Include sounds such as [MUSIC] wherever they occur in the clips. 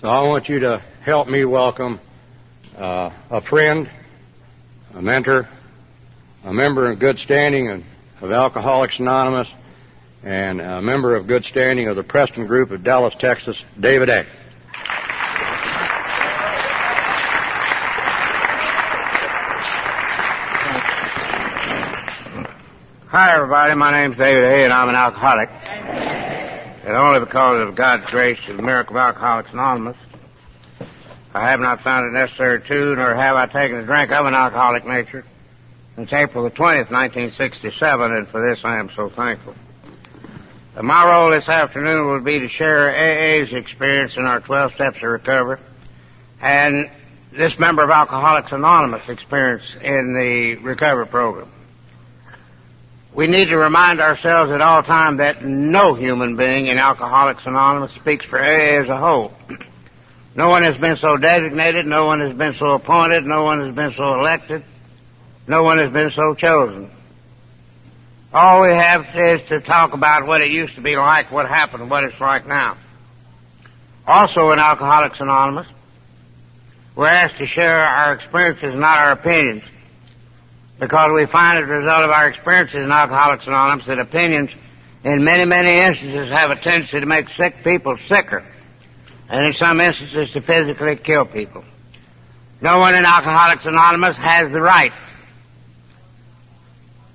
So I want you to help me welcome uh, a friend, a mentor, a member in good standing of, of Alcoholics Anonymous, and a member of good standing of the Preston Group of Dallas, Texas, David A. Hi, everybody. My name's David A., and I'm an alcoholic. And only because of God's grace and the miracle of Alcoholics Anonymous. I have not found it necessary to, nor have I taken a drink of an alcoholic nature since April the 20th, 1967, and for this I am so thankful. My role this afternoon will be to share AA's experience in our 12 steps of recovery and this member of Alcoholics Anonymous experience in the recovery program. We need to remind ourselves at all times that no human being in Alcoholics Anonymous speaks for AA as a whole. [CLEARS THROAT] No one has been so designated, no one has been so appointed, no one has been so elected, no one has been so chosen. All we have is to talk about what it used to be like, what happened, what it's like now. Also in Alcoholics Anonymous, we're asked to share our experiences, not our opinions because we find as a result of our experiences in Alcoholics Anonymous that opinions in many, many instances have a tendency to make sick people sicker, and in some instances to physically kill people. No one in Alcoholics Anonymous has the right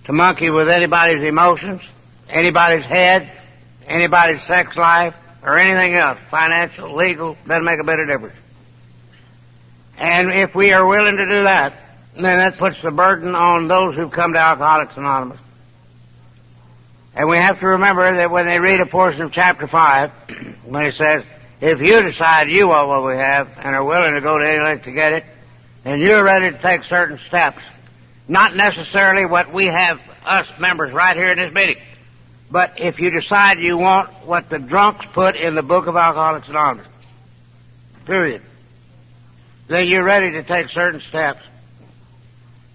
to monkey with anybody's emotions, anybody's head, anybody's sex life, or anything else, financial, legal, doesn't make a bit of difference. And if we are willing to do that, then that puts the burden on those who've come to Alcoholics Anonymous. And we have to remember that when they read a portion of chapter 5, [CLEARS THROAT] when it says, if you decide you want what we have and are willing to go to any length to get it, and you're ready to take certain steps, not necessarily what we have, us members right here in this meeting, but if you decide you want what the drunks put in the book of Alcoholics Anonymous, period, then you're ready to take certain steps.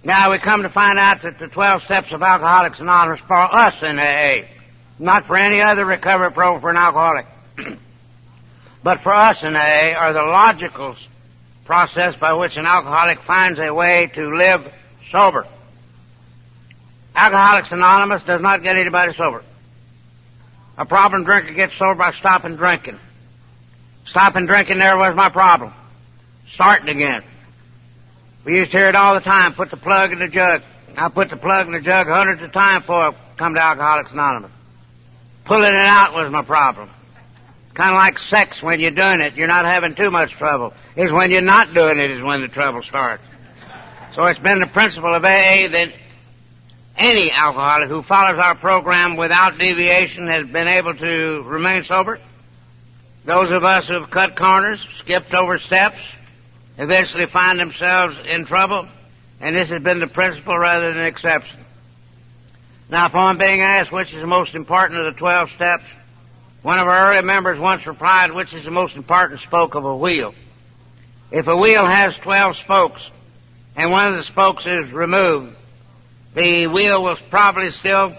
Now we come to find out that the 12 steps of Alcoholics Anonymous for us in AA, not for any other recovery program for an alcoholic, [CLEARS THROAT] but for us in AA are the logical process by which an alcoholic finds a way to live sober. Alcoholics Anonymous does not get anybody sober. A problem drinker gets sober by stopping drinking. Stopping drinking there was my problem. Starting again. We used to hear it all the time. Put the plug in the jug. I put the plug in the jug hundreds of times before I come to Alcoholics Anonymous. Pulling it out was my problem. Kind of like sex when you're doing it, you're not having too much trouble. It's when you're not doing it is when the trouble starts. So it's been the principle of AA that any alcoholic who follows our program without deviation has been able to remain sober. Those of us who've cut corners, skipped over steps, eventually find themselves in trouble, and this has been the principle rather than the exception. Now, upon being asked which is the most important of the 12 steps, one of our early members once replied, which is the most important, spoke of a wheel. If a wheel has 12 spokes, and one of the spokes is removed, the wheel will probably still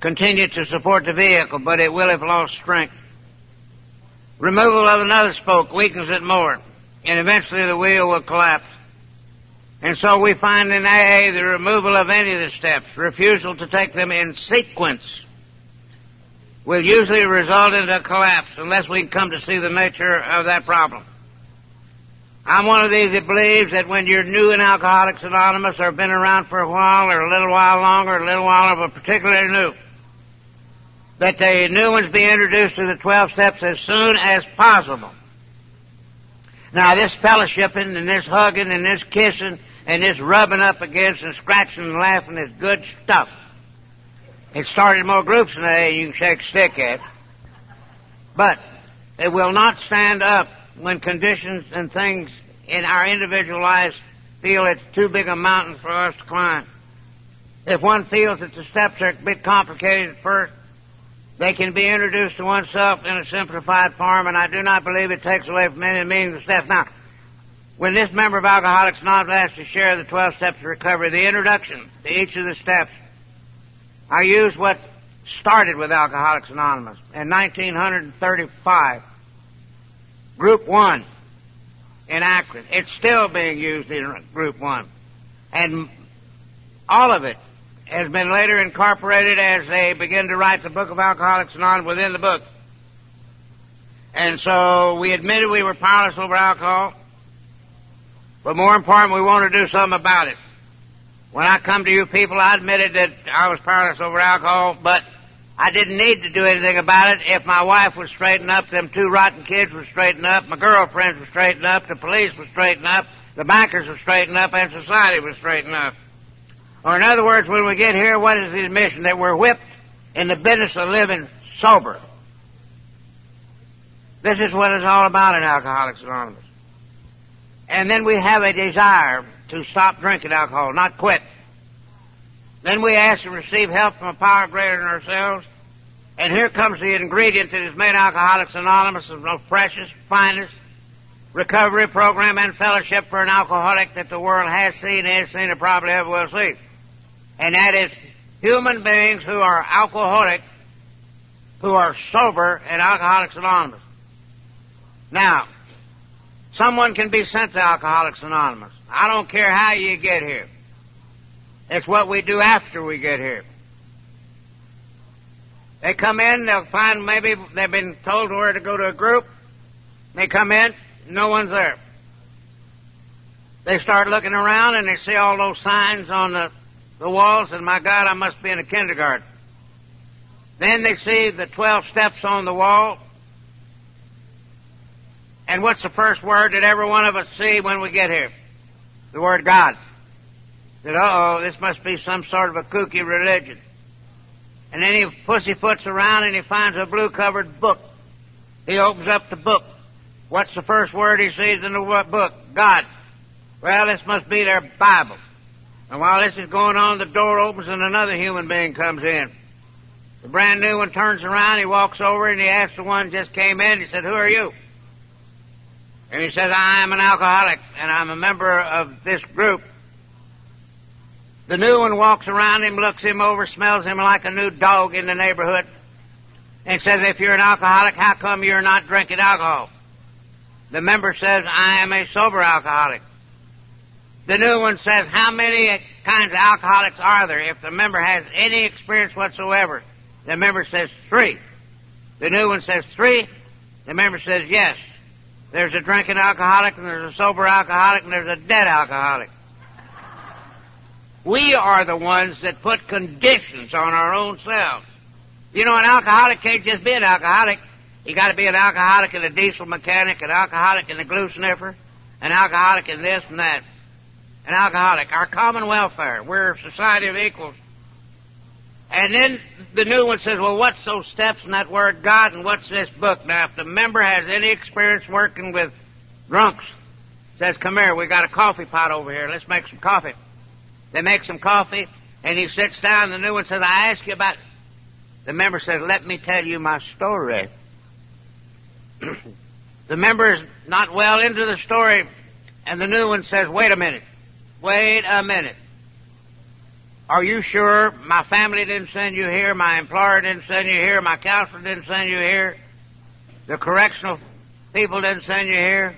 continue to support the vehicle, but it will have lost strength. Removal of another spoke weakens it more, and eventually the wheel will collapse. And so we find in AA the removal of any of the steps, refusal to take them in sequence, will usually result in a collapse unless we come to see the nature of that problem. I'm one of these that believes that when you're new in Alcoholics Anonymous or been around for a while or a little while longer, a little while of a particularly new, that the new ones be introduced to the 12 steps as soon as possible. Now, this fellowshipping and this hugging and this kissing and this rubbing up against and scratching and laughing is good stuff. It started more groups than that you can shake a stick at. But it will not stand up when conditions and things in our individual lives feel it's too big a mountain for us to climb. If one feels that the steps are a bit complicated at first, they can be introduced to oneself in a simplified form, and I do not believe it takes away from any meaning of the steps. Now, when this member of Alcoholics Anonymous asked to share the 12 steps of recovery, the introduction to each of the steps, I used what started with Alcoholics Anonymous in 1935. Group 1 in Akron. It's still being used in Group 1. And all of it has been later incorporated as they begin to write the Book of Alcoholics Anonymous within the book. And so we admitted we were powerless over alcohol, but more important, we want to do something about it. When I come to you people, I admitted that I was powerless over alcohol, but I didn't need to do anything about it if my wife was straightened up, them two rotten kids were straightened up, my girlfriends were straightened up, the police were straightened up, the bankers were straightened up, and society was straightened up. Or in other words, when we get here, what is the admission? That we're whipped in the business of living sober. This is what it's all about in Alcoholics Anonymous. And then we have a desire to stop drinking alcohol, not quit. Then we ask to receive help from a power greater than ourselves. And here comes the ingredient that has made Alcoholics Anonymous the most precious, finest recovery program and fellowship for an alcoholic that the world has seen, has seen, and probably ever will see. And that is human beings who are alcoholic, who are sober in Alcoholics Anonymous. Now, someone can be sent to Alcoholics Anonymous. I don't care how you get here. It's what we do after we get here. They come in, they'll find maybe they've been told where to go to a group. They come in, no one's there. They start looking around and they see all those signs on the, the walls, and my God, I must be in a kindergarten. Then they see the 12 steps on the wall, and what's the first word that every one of us see when we get here? The word God. That, oh, this must be some sort of a kooky religion. And then he pussyfoots around and he finds a blue covered book. He opens up the book. What's the first word he sees in the book? God. Well, this must be their Bible. And while this is going on, the door opens and another human being comes in. The brand new one turns around, he walks over and he asks the one just came in, he said, Who are you? And he says, I am an alcoholic and I'm a member of this group. The new one walks around him, looks him over, smells him like a new dog in the neighborhood, and says, If you're an alcoholic, how come you're not drinking alcohol? The member says, I am a sober alcoholic. The new one says, How many kinds of alcoholics are there? If the member has any experience whatsoever, the member says, Three. The new one says, Three. The member says, Yes. There's a drinking alcoholic, and there's a sober alcoholic, and there's a dead alcoholic. We are the ones that put conditions on our own selves. You know, an alcoholic can't just be an alcoholic. You got to be an alcoholic and a diesel mechanic, an alcoholic and a glue sniffer, an alcoholic and this and that. An alcoholic, our common welfare. We're a society of equals. And then the new one says, well, what's those steps in that word God and what's this book? Now, if the member has any experience working with drunks, says, come here, we got a coffee pot over here. Let's make some coffee. They make some coffee, and he sits down. The new one says, I ask you about. The member says, let me tell you my story. [CLEARS THROAT] the member is not well into the story, and the new one says, wait a minute. Wait a minute. Are you sure my family didn't send you here? My employer didn't send you here? My counselor didn't send you here? The correctional people didn't send you here?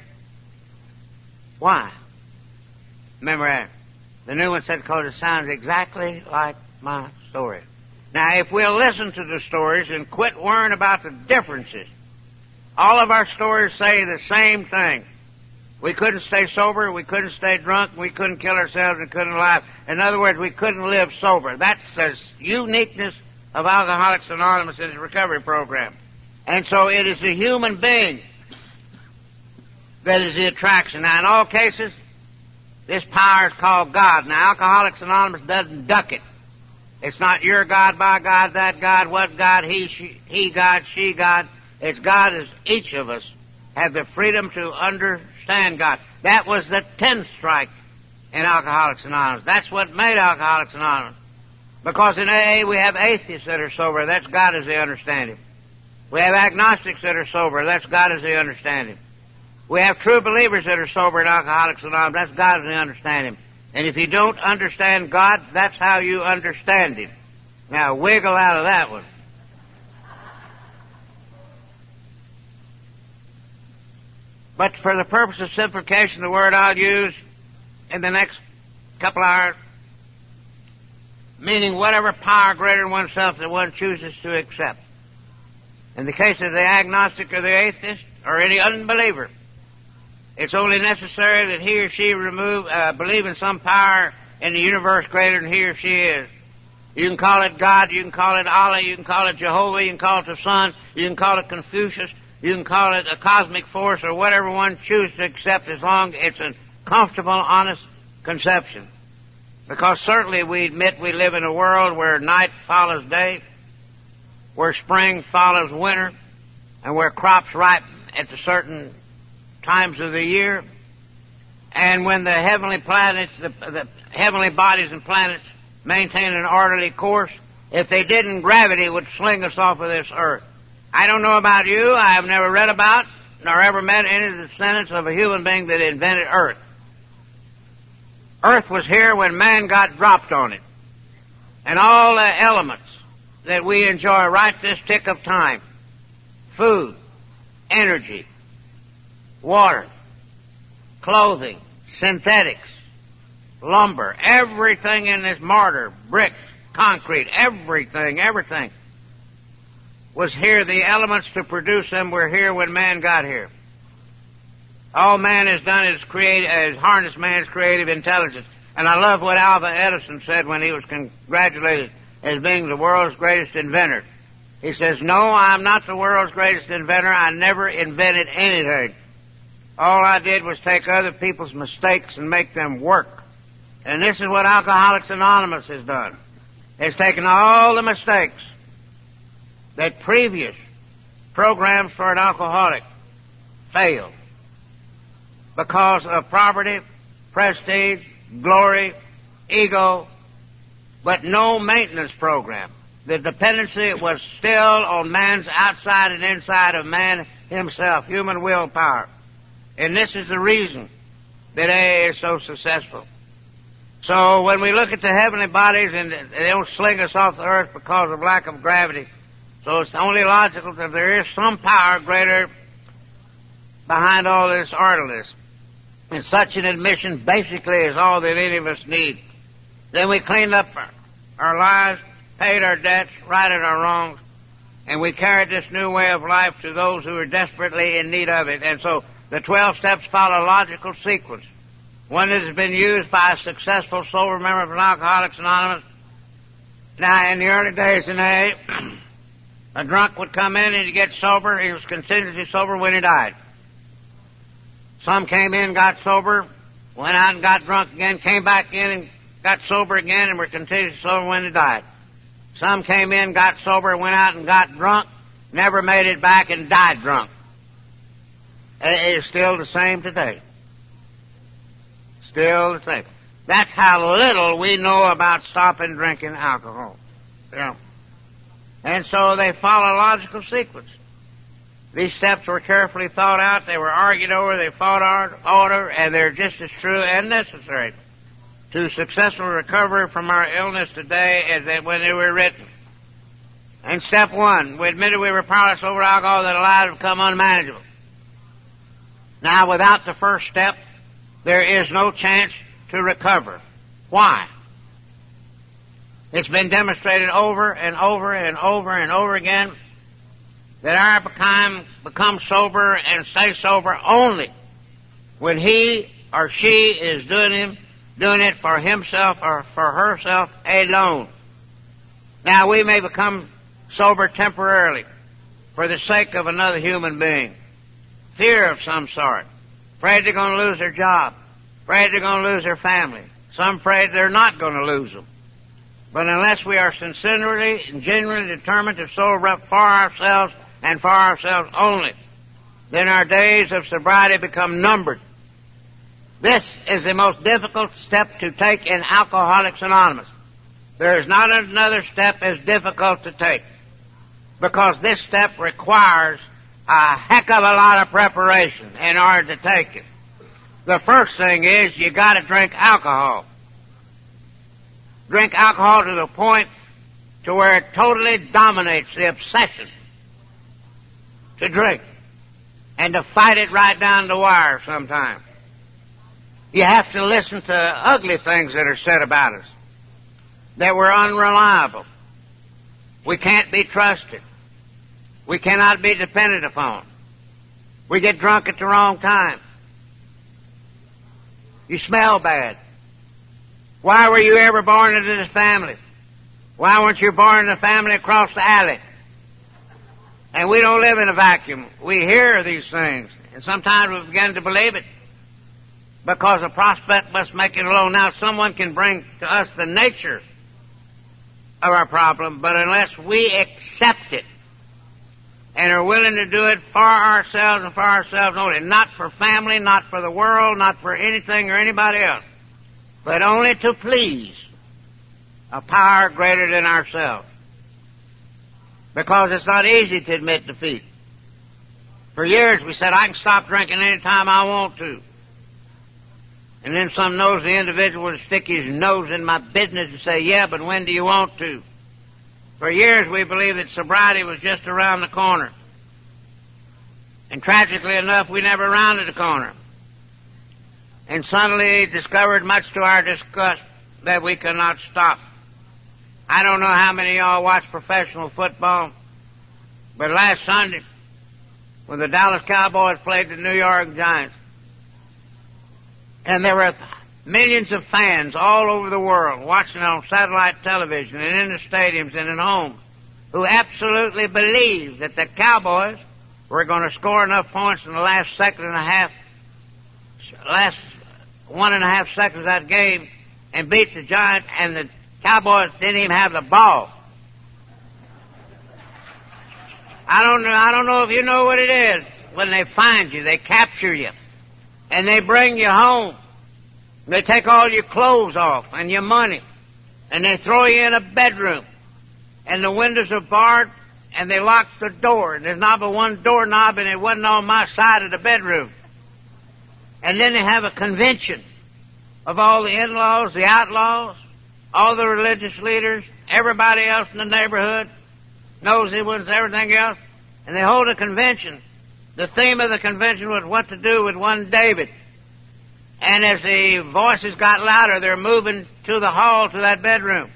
Why? Remember that. The new one said, because it sounds exactly like my story. Now, if we'll listen to the stories and quit worrying about the differences, all of our stories say the same thing. We couldn't stay sober, we couldn't stay drunk, we couldn't kill ourselves and couldn't laugh. In other words, we couldn't live sober. That's the uniqueness of Alcoholics Anonymous and its recovery program. And so it is the human being that is the attraction. Now, in all cases, this power is called God. Now, Alcoholics Anonymous doesn't duck it. It's not your God, my God, that God, what God, he, she, he God, she God. It's God as each of us have the freedom to understand God. That was the tenth strike in Alcoholics Anonymous. That's what made Alcoholics Anonymous. Because in AA we have atheists that are sober. That's God as they understand Him. We have agnostics that are sober. That's God as they understand Him. We have true believers that are sober in Alcoholics Anonymous. That's God as they understand Him. And if you don't understand God, that's how you understand Him. Now wiggle out of that one. But for the purpose of simplification, the word I'll use in the next couple hours, meaning whatever power greater than oneself that one chooses to accept. In the case of the agnostic or the atheist or any unbeliever, it's only necessary that he or she remove, uh, believe in some power in the universe greater than he or she is. You can call it God, you can call it Allah, you can call it Jehovah, you can call it the Sun, you can call it Confucius, you can call it a cosmic force or whatever one chooses to accept as long as it's a comfortable, honest conception. Because certainly we admit we live in a world where night follows day, where spring follows winter, and where crops ripen at the certain times of the year. And when the heavenly planets, the, the heavenly bodies and planets maintain an orderly course, if they didn't, gravity would sling us off of this earth. I don't know about you. I have never read about nor ever met any descendants of a human being that invented Earth. Earth was here when man got dropped on it. And all the elements that we enjoy right this tick of time food, energy, water, clothing, synthetics, lumber, everything in this mortar, bricks, concrete, everything, everything was here. The elements to produce them were here when man got here. All man has done is create, is harness man's creative intelligence. And I love what Alva Edison said when he was congratulated as being the world's greatest inventor. He says, No, I'm not the world's greatest inventor. I never invented anything. All I did was take other people's mistakes and make them work. And this is what Alcoholics Anonymous has done. It's taken all the mistakes that previous programs for an alcoholic failed because of property, prestige, glory, ego, but no maintenance program. The dependency was still on man's outside and inside of man himself, human willpower. And this is the reason that AA is so successful. So when we look at the heavenly bodies and they don't sling us off the earth because of lack of gravity, so it's only logical that there is some power greater behind all this orderliness. And such an admission basically is all that any of us need. Then we cleaned up our, lives, paid our debts, righted our wrongs, and we carried this new way of life to those who are desperately in need of it. And so the 12 steps follow a logical sequence. One that has been used by a successful sober member of Alcoholics Anonymous. Now, in the early days in AA, a drunk would come in and he'd get sober. He was continuously sober when he died. Some came in, got sober, went out and got drunk again, came back in and got sober again, and were continuously sober when they died. Some came in, got sober, went out and got drunk, never made it back, and died drunk. It is still the same today. Still the same. That's how little we know about stopping drinking alcohol. Yeah. And so they follow a logical sequence. These steps were carefully thought out, they were argued over, they fought order, and they're just as true and necessary to successful recovery from our illness today as they, when they were written. And step one, we admitted we were powerless over alcohol, that our lives become unmanageable. Now, without the first step, there is no chance to recover. Why? It's been demonstrated over and over and over and over again that I become, become sober and stay sober only when he or she is doing him, doing it for himself or for herself alone. Now we may become sober temporarily for the sake of another human being. Fear of some sort. Afraid they're going to lose their job. Afraid they're going to lose their family. Some afraid they're not going to lose them. But unless we are sincerely and genuinely determined to sober up for ourselves and for ourselves only, then our days of sobriety become numbered. This is the most difficult step to take in Alcoholics Anonymous. There is not another step as difficult to take because this step requires a heck of a lot of preparation in order to take it. The first thing is you got to drink alcohol. Drink alcohol to the point to where it totally dominates the obsession to drink. and to fight it right down the wire sometimes. You have to listen to ugly things that are said about us, that we're unreliable. We can't be trusted. We cannot be depended upon. We get drunk at the wrong time. You smell bad. Why were you ever born into this family? Why weren't you born in a family across the alley? And we don't live in a vacuum. We hear these things. And sometimes we begin to believe it. Because a prospect must make it alone. Now someone can bring to us the nature of our problem, but unless we accept it and are willing to do it for ourselves and for ourselves only, not for family, not for the world, not for anything or anybody else, but only to please a power greater than ourselves. Because it's not easy to admit defeat. For years we said, I can stop drinking any time I want to. And then some nosy individual would stick his nose in my business and say, yeah, but when do you want to? For years we believed that sobriety was just around the corner. And tragically enough, we never rounded the corner. And suddenly discovered, much to our disgust, that we cannot stop. I don't know how many of y'all watch professional football, but last Sunday, when the Dallas Cowboys played the New York Giants, and there were millions of fans all over the world watching on satellite television and in the stadiums and in homes who absolutely believed that the Cowboys were going to score enough points in the last second and a half, last one and a half seconds of that game and beat the Giants, and the Cowboys didn't even have the ball. I don't know. I don't know if you know what it is when they find you, they capture you, and they bring you home. They take all your clothes off and your money, and they throw you in a bedroom, and the windows are barred, and they lock the door, and there's not but one doorknob, and it wasn't on my side of the bedroom. And then they have a convention of all the in-laws, the outlaws, all the religious leaders, everybody else in the neighborhood, nosy ones, everything else, and they hold a convention. The theme of the convention was what to do with one David. And as the voices got louder, they're moving to the hall to that bedroom.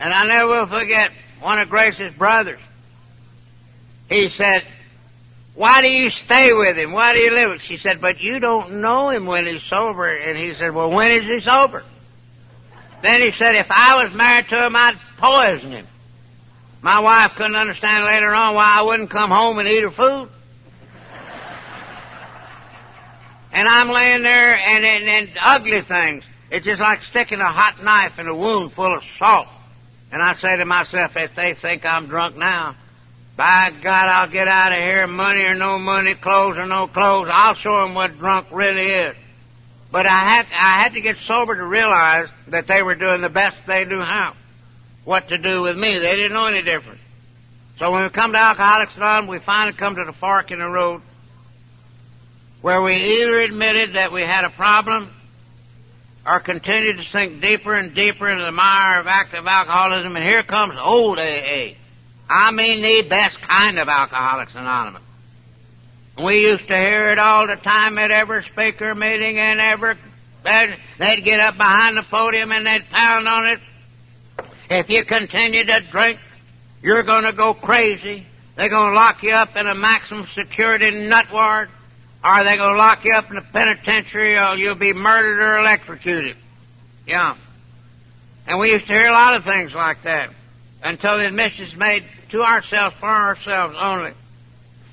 And I never will forget one of Grace's brothers. He said, why do you stay with him? Why do you live with him? She said, but you don't know him when he's sober. And he said, well, when is he sober? Then he said, if I was married to him, I'd poison him. My wife couldn't understand later on why I wouldn't come home and eat her food. And I'm laying there and, and, and ugly things. It's just like sticking a hot knife in a wound full of salt. And I say to myself, if they think I'm drunk now, by God, I'll get out of here, money or no money, clothes or no clothes. I'll show them what drunk really is. But I had, I had to get sober to realize that they were doing the best they knew how. What to do with me. They didn't know any different. So when we come to Alcoholics Anonymous, we finally come to the fork in the road where we either admitted that we had a problem or continued to sink deeper and deeper into the mire of active alcoholism, and here comes old AA. I mean the best kind of Alcoholics Anonymous. We used to hear it all the time at every speaker meeting and every. They'd get up behind the podium and they'd pound on it. If you continue to drink, you're going to go crazy. They're going to lock you up in a maximum security nut ward, or they're going to lock you up in a penitentiary, or you'll be murdered or electrocuted. Yeah. And we used to hear a lot of things like that until the admission is made to ourselves, for ourselves only,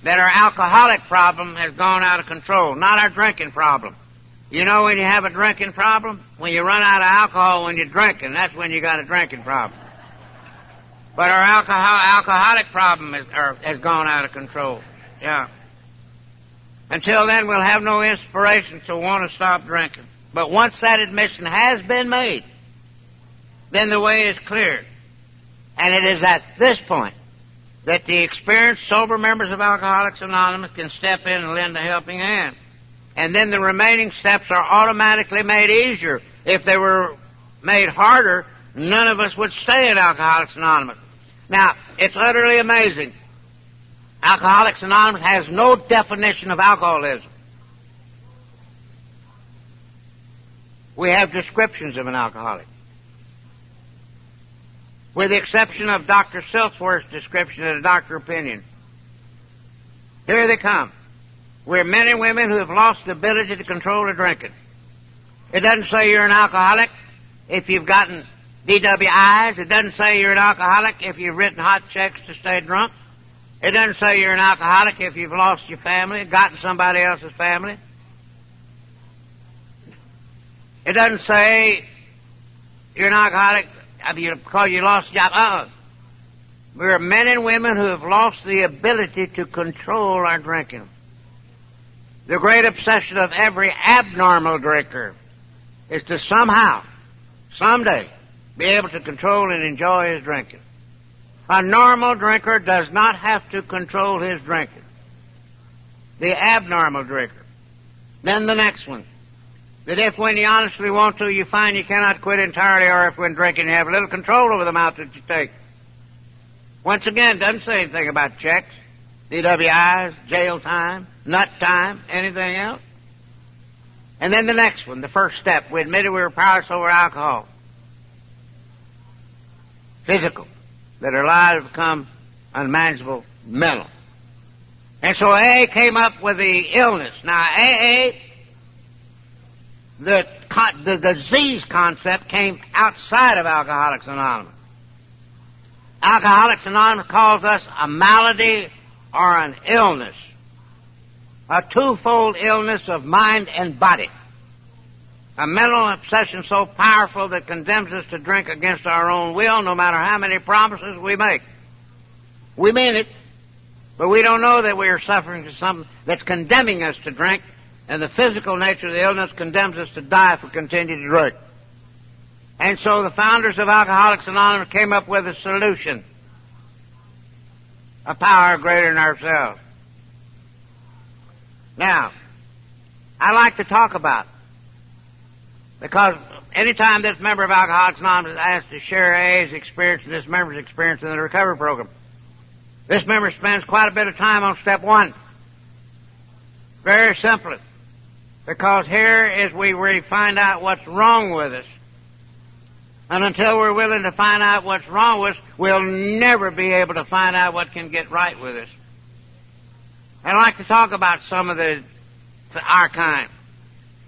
that our alcoholic problem has gone out of control, not our drinking problem. You know when you have a drinking problem? When you run out of alcohol when you're drinking, that's when you got a drinking problem. But our alcohol, alcoholic problem is, er, has gone out of control. Yeah. Until then, we'll have no inspiration to want to stop drinking. But once that admission has been made, then the way is clear. And it is at this point that the experienced, sober members of Alcoholics Anonymous can step in and lend a helping hand. And then the remaining steps are automatically made easier. If they were made harder, none of us would stay in Alcoholics Anonymous. Now, it's utterly amazing Alcoholics Anonymous has no definition of alcoholism. We have descriptions of an alcoholic. With the exception of Dr. Silkworth's description and a doctor opinion. Here they come. We're men and women who have lost the ability to control their drinking. It doesn't say you're an alcoholic if you've gotten DWIs. It doesn't say you're an alcoholic if you've written hot checks to stay drunk. It doesn't say you're an alcoholic if you've lost your family, gotten somebody else's family. It doesn't say you're an alcoholic because you lost your job. Uh-uh. We're men and women who have lost the ability to control our drinking. The great obsession of every abnormal drinker is to somehow, someday, be able to control and enjoy his drinking. A normal drinker does not have to control his drinking. The abnormal drinker. Then the next one. That if when you honestly want to, you find you cannot quit entirely, or if when drinking you have a little control over the amount that you take. Once again, doesn't say anything about checks, DWIs, jail time, nut time, anything else. And then the next one, the first step, we admitted we were powerless over alcohol. Physical. That our lives become unmanageable mental. And so AA came up with the illness. Now AA, the, the disease concept came outside of Alcoholics Anonymous. Alcoholics Anonymous calls us a malady or an illness a twofold illness of mind and body. A mental obsession so powerful that condemns us to drink against our own will, no matter how many promises we make. We mean it, but we don't know that we are suffering from something that's condemning us to drink, and the physical nature of the illness condemns us to die if we continue to drink. And so the founders of Alcoholics Anonymous came up with a solution. A power greater than ourselves. Now, I like to talk about because anytime this member of Alcoholics Anonymous is asked to share AA's experience and this member's experience in the recovery program, this member spends quite a bit of time on step one. Very simply. Because here is we we find out what's wrong with us. And until we're willing to find out what's wrong with us, we'll never be able to find out what can get right with us. I'd like to talk about some of the, our kind.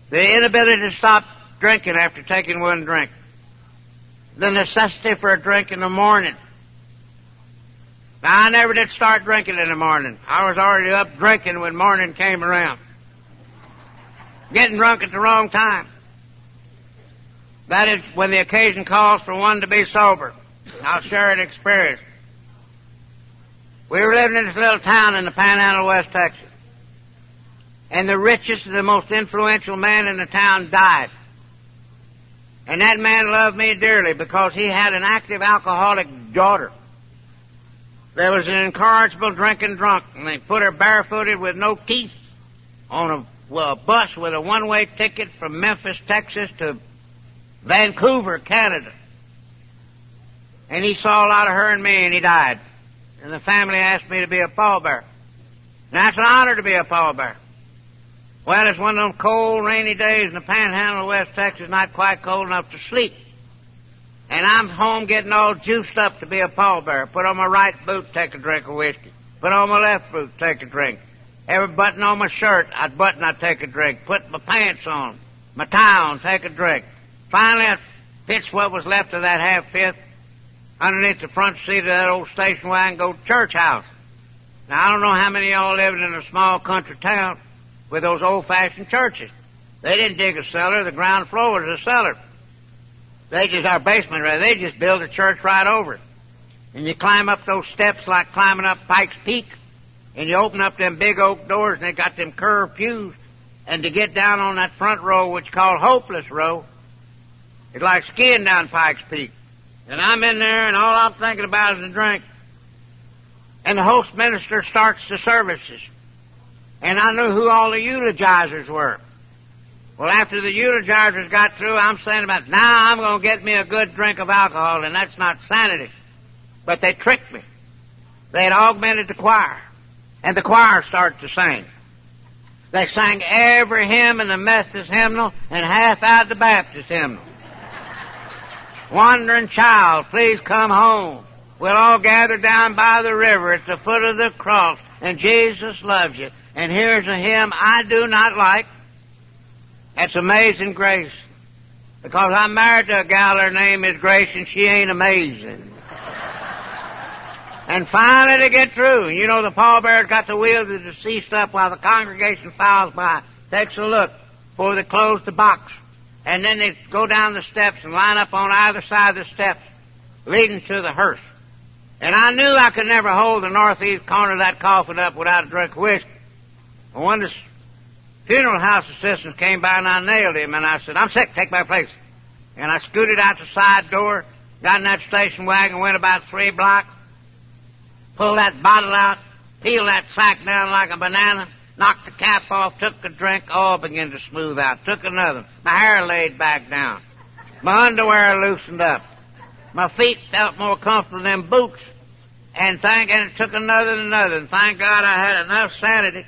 The inability to stop drinking after taking one drink. The necessity for a drink in the morning. Now, I never did start drinking in the morning. I was already up drinking when morning came around. Getting drunk at the wrong time. That is when the occasion calls for one to be sober. I'll share an experience. We were living in this little town in the panhandle of West Texas. And the richest and the most influential man in the town died. And that man loved me dearly because he had an active alcoholic daughter. There was an incorrigible drinking drunk, and they put her barefooted with no teeth on a, well, a bus with a one-way ticket from Memphis, Texas to Vancouver, Canada. And he saw a lot of her and me, and he died and the family asked me to be a pallbearer. Now, it's an honor to be a pallbearer. Well, it's one of them cold, rainy days in the panhandle of West Texas, not quite cold enough to sleep. And I'm home getting all juiced up to be a pallbearer. Put on my right boot, take a drink of whiskey. Put on my left boot, take a drink. Every button on my shirt, I'd button, I'd take a drink. Put my pants on, my tie on, take a drink. Finally, I pitched what was left of that half fifth underneath the front seat of that old station wagon go to church house. Now, I don't know how many of y'all living in a small country town with those old-fashioned churches. They didn't dig a cellar. The ground floor was a cellar. They just, our basement, rather, they just built a church right over it. And you climb up those steps like climbing up Pikes Peak, and you open up them big oak doors, and they got them curved pews. And to get down on that front row, which is called Hopeless Row, it's like skiing down Pikes Peak. And I'm in there, and all I'm thinking about is a drink. And the host minister starts the services. And I knew who all the eulogizers were. Well, after the eulogizers got through, I'm saying about, now I'm going to get me a good drink of alcohol, and that's not sanity. But they tricked me. They had augmented the choir. And the choir started to sing. They sang every hymn in the Methodist hymnal and half out the Baptist hymnal. Wandering child, please come home. We'll all gather down by the river at the foot of the cross, and Jesus loves you. And here's a hymn I do not like. That's Amazing Grace. Because I'm married to a gal, her name is Grace, and she ain't amazing. And finally to get through, you know the pallbearer's got the wheel of the deceased up while the congregation files by, takes a look before they close the box. And then they go down the steps and line up on either side of the steps, leading to the hearse. And I knew I could never hold the northeast corner of that coffin up without a drink of whiskey. One of the funeral house assistants came by and I nailed him, and I said, I'm sick, take my place. And I scooted out the side door, got in that station wagon, went about three blocks, pulled that bottle out, peeled that sack down like a banana, knocked the cap off, took a drink, all began to smooth out, took another. My hair laid back down. My underwear loosened up. My feet felt more comfortable than boots. And thank, and it took another and another. And thank God I had enough sanity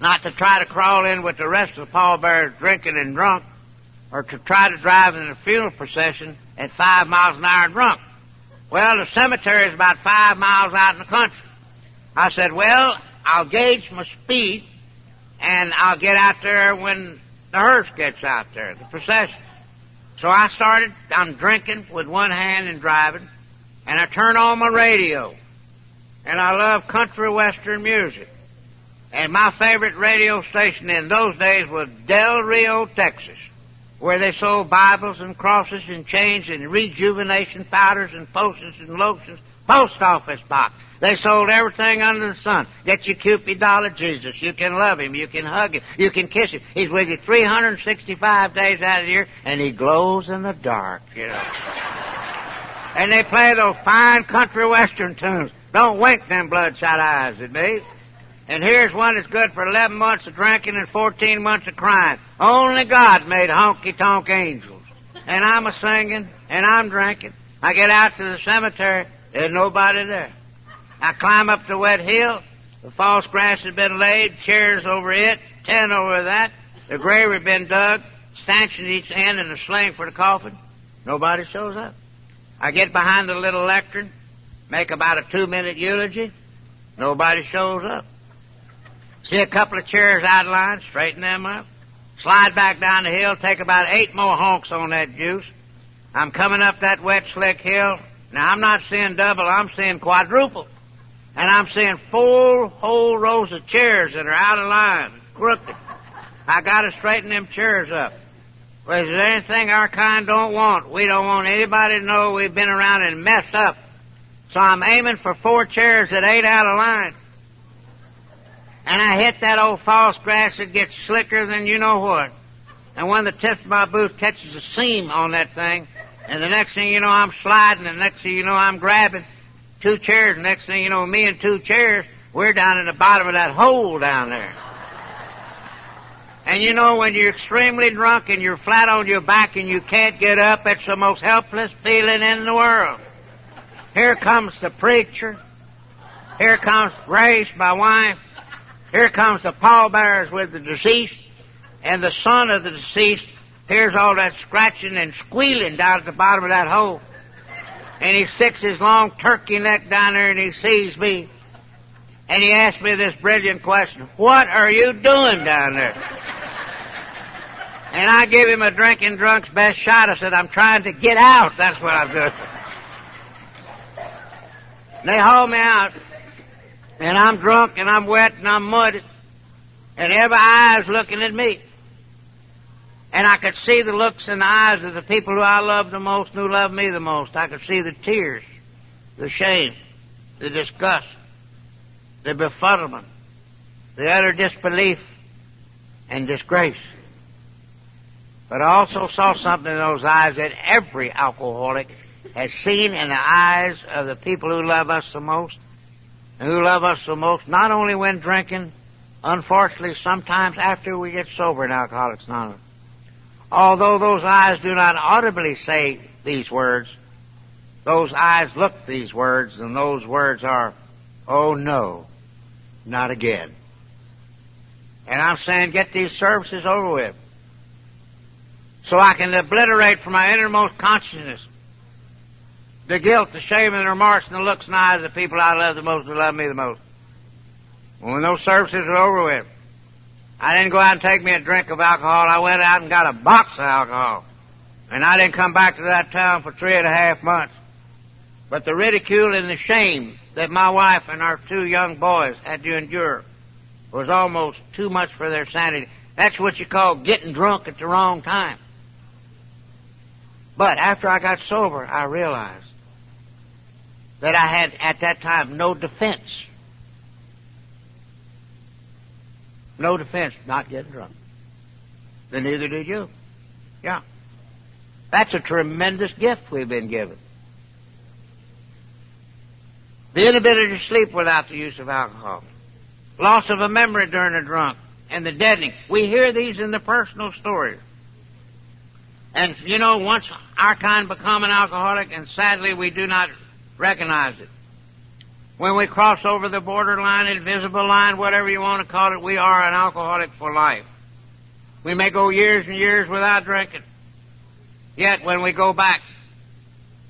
not to try to crawl in with the rest of the pallbearers drinking and drunk, or to try to drive in a funeral procession at five miles an hour drunk. Well, the cemetery is about five miles out in the country. I said, well, I'll gauge my speed, and I'll get out there when the hearse gets out there, the procession. So I started, I'm drinking with one hand and driving, and I turn on my radio. And I love country western music. And my favorite radio station in those days was Del Rio, Texas, where they sold Bibles and crosses and chains and rejuvenation powders and potions and lotions. Post office box. They sold everything under the sun. Get your Cupid dollar Jesus. You can love him. You can hug him. You can kiss him. He's with you 365 days out of the year, and he glows in the dark, you know. and they play those fine country western tunes. Don't wink them bloodshot eyes at me. And here's one that's good for 11 months of drinking and 14 months of crying. Only God made honky tonk angels. And I'm a singing, and I'm drinking. I get out to the cemetery, there's nobody there. I climb up the wet hill. The false grass has been laid, chairs over it, ten over that. The grave has been dug, stanchions each end, and a sling for the coffin. Nobody shows up. I get behind the little lectern, make about a two minute eulogy. Nobody shows up. See a couple of chairs out of line, straighten them up. Slide back down the hill, take about eight more honks on that juice. I'm coming up that wet, slick hill. Now, I'm not seeing double, I'm seeing quadruple. And I'm seeing four whole rows of chairs that are out of line, crooked. I gotta straighten them chairs up. Well, is there anything our kind don't want? We don't want anybody to know we've been around and messed up. So I'm aiming for four chairs that ain't out of line. And I hit that old false grass that gets slicker than you know what. And when the tip of my boot catches a seam on that thing, and the next thing you know I'm sliding, and the next thing you know I'm grabbing, two chairs. and Next thing you know, me and two chairs, we're down in the bottom of that hole down there. And you know, when you're extremely drunk and you're flat on your back and you can't get up, it's the most helpless feeling in the world. Here comes the preacher. Here comes Grace, my wife. Here comes the pallbearers with the deceased. And the son of the deceased hears all that scratching and squealing down at the bottom of that hole and he sticks his long turkey neck down there and he sees me. And he asks me this brilliant question, What are you doing down there? And I give him a drinking drunk's best shot. I said, I'm trying to get out. That's what I'm doing. And they haul me out. And I'm drunk and I'm wet and I'm muddy. And every eye's looking at me. And I could see the looks in the eyes of the people who I loved the most and who loved me the most. I could see the tears, the shame, the disgust, the befuddlement, the utter disbelief and disgrace. But I also saw something in those eyes that every alcoholic has seen in the eyes of the people who love us the most, who love us the most, not only when drinking, unfortunately, sometimes after we get sober in Alcoholics Anonymous. Although those eyes do not audibly say these words, those eyes look these words, and those words are, oh no, Not again. And I'm saying get these services over with. So I can obliterate from my innermost consciousness the guilt, the shame, and the remorse, and the looks and eyes of the people I love the most who love me the most. When those services were over with, I didn't go out and take me a drink of alcohol. I went out and got a box of alcohol. And I didn't come back to that town for three and a half months. But the ridicule and the shame that my wife and our two young boys had to endure was almost too much for their sanity. That's what you call getting drunk at the wrong time. But after I got sober, I realized that I had at that time no defense. No defense, not getting drunk. Then neither did you. Yeah. That's a tremendous gift we've been given. The inability to sleep without the use of alcohol. Loss of a memory during a drunk. And the deadening. We hear these in the personal stories. And, you know, once our kind become an alcoholic, and sadly we do not recognize it. When we cross over the borderline, invisible line, whatever you want to call it, we are an alcoholic for life. We may go years and years without drinking. Yet when we go back,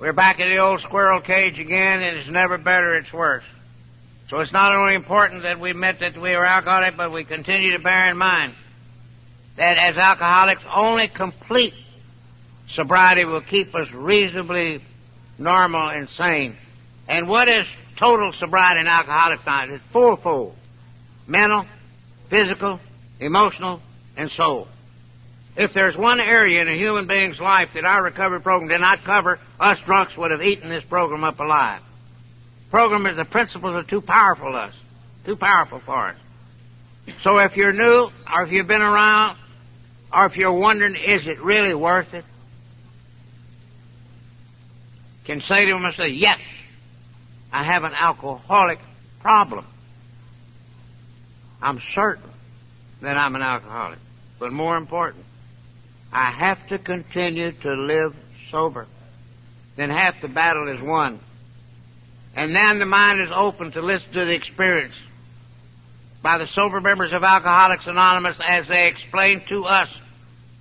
we're back in the old squirrel cage again, and it's never better, it's worse. So it's not only important that we admit that we are alcoholic, but we continue to bear in mind that as alcoholics, only complete sobriety will keep us reasonably normal and sane. And what is total sobriety in alcoholics night? It's fourfold. Mental, physical, emotional, and soul. If there's one area in a human being's life that our recovery program did not cover, us drunks would have eaten this program up alive. Program is the principles are too powerful us. Too powerful for us. So if you're new, or if you've been around, or if you're wondering, is it really worth it? Can say to him and say, yes, I have an alcoholic problem. I'm certain that I'm an alcoholic. But more important, I have to continue to live sober. Then half the battle is won. And then the mind is open to listen to the experience by the sober members of Alcoholics Anonymous as they explain to us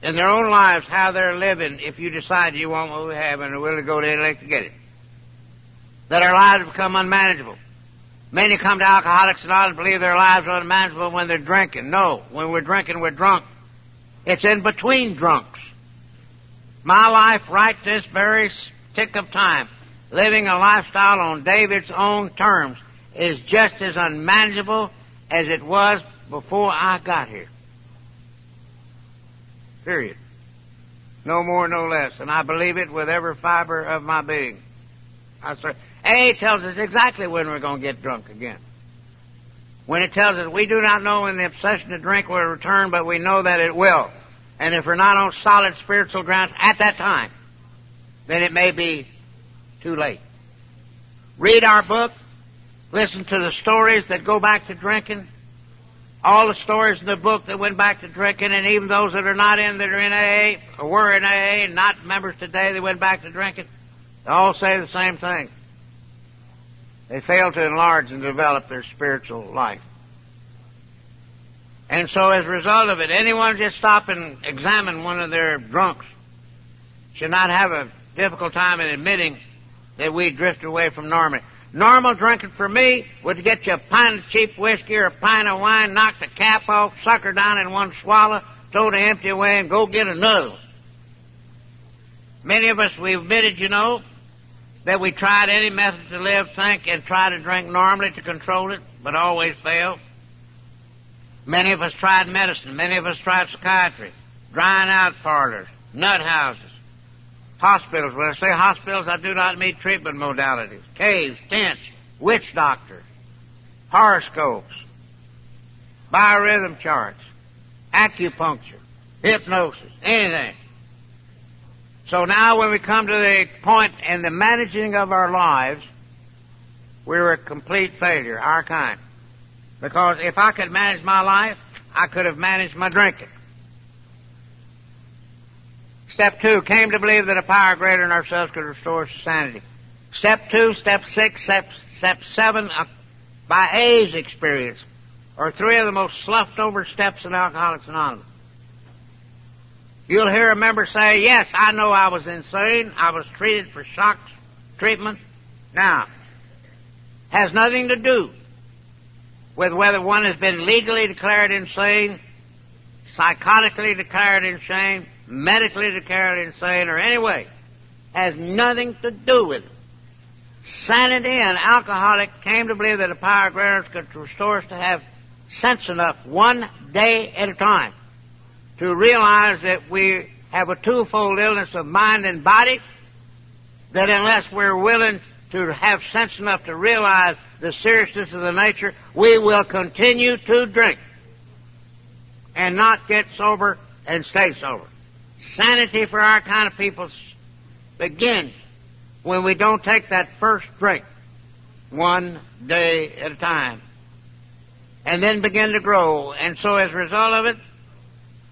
in their own lives how they're living if you decide you want what we have and are willing to go to any to get it. That our lives become unmanageable. Many come to Alcoholics Anonymous and believe their lives are unmanageable when they're drinking. No, when we're drinking, we're drunk. It's in between drunks. My life right this very tick of time, living a lifestyle on David's own terms, is just as unmanageable as it was before I got here. Period. No more, no less. And I believe it with every fiber of my being. I A tells us exactly when we're going to get drunk again. When it tells us we do not know when the obsession to drink will return, but we know that it will. And if we're not on solid spiritual grounds at that time, then it may be too late. Read our book. Listen to the stories that go back to drinking all the stories in the book that went back to drinking, and even those that are not in that are in AA or were in AA and not members today that went back to drinking, they all say the same thing. They fail to enlarge and develop their spiritual life. And so as a result of it, anyone just stop and examine one of their drunks should not have a difficult time in admitting that we drift away from normal. Normal drinking for me would get you a pint of cheap whiskey or a pint of wine, knock the cap off, sucker down in one swallow, throw the empty away, and go get another. Many of us, we admitted, you know, that we tried any method to live, think, and try to drink normally to control it, but always failed. Many of us tried medicine. Many of us tried psychiatry, drying out parlors, nut houses, Hospitals. When I say hospitals, I do not mean treatment modalities. Caves, tents, witch doctors, horoscopes, biorhythm charts, acupuncture, hypnosis, anything. So now when we come to the point in the managing of our lives, we're a complete failure, our kind. Because if I could manage my life, I could have managed my drinking. Step two, came to believe that a power greater than ourselves could restore sanity. Step two, step six, step, step seven, uh, by A's experience, are three of the most sloughed over steps in Alcoholics Anonymous. You'll hear a member say, yes, I know I was insane. I was treated for shock treatment. Now, has nothing to do with whether one has been legally declared insane, psychotically declared insane, medically declared insane, or anyway. Has nothing to do with it. Sanity and alcoholic came to believe that a power greater could restore us to have sense enough one day at a time to realize that we have a twofold illness of mind and body, that unless we're willing to have sense enough to realize the seriousness of the nature, we will continue to drink and not get sober and stay sober. Sanity for our kind of people begins when we don't take that first drink one day at a time and then begin to grow. And so as a result of it,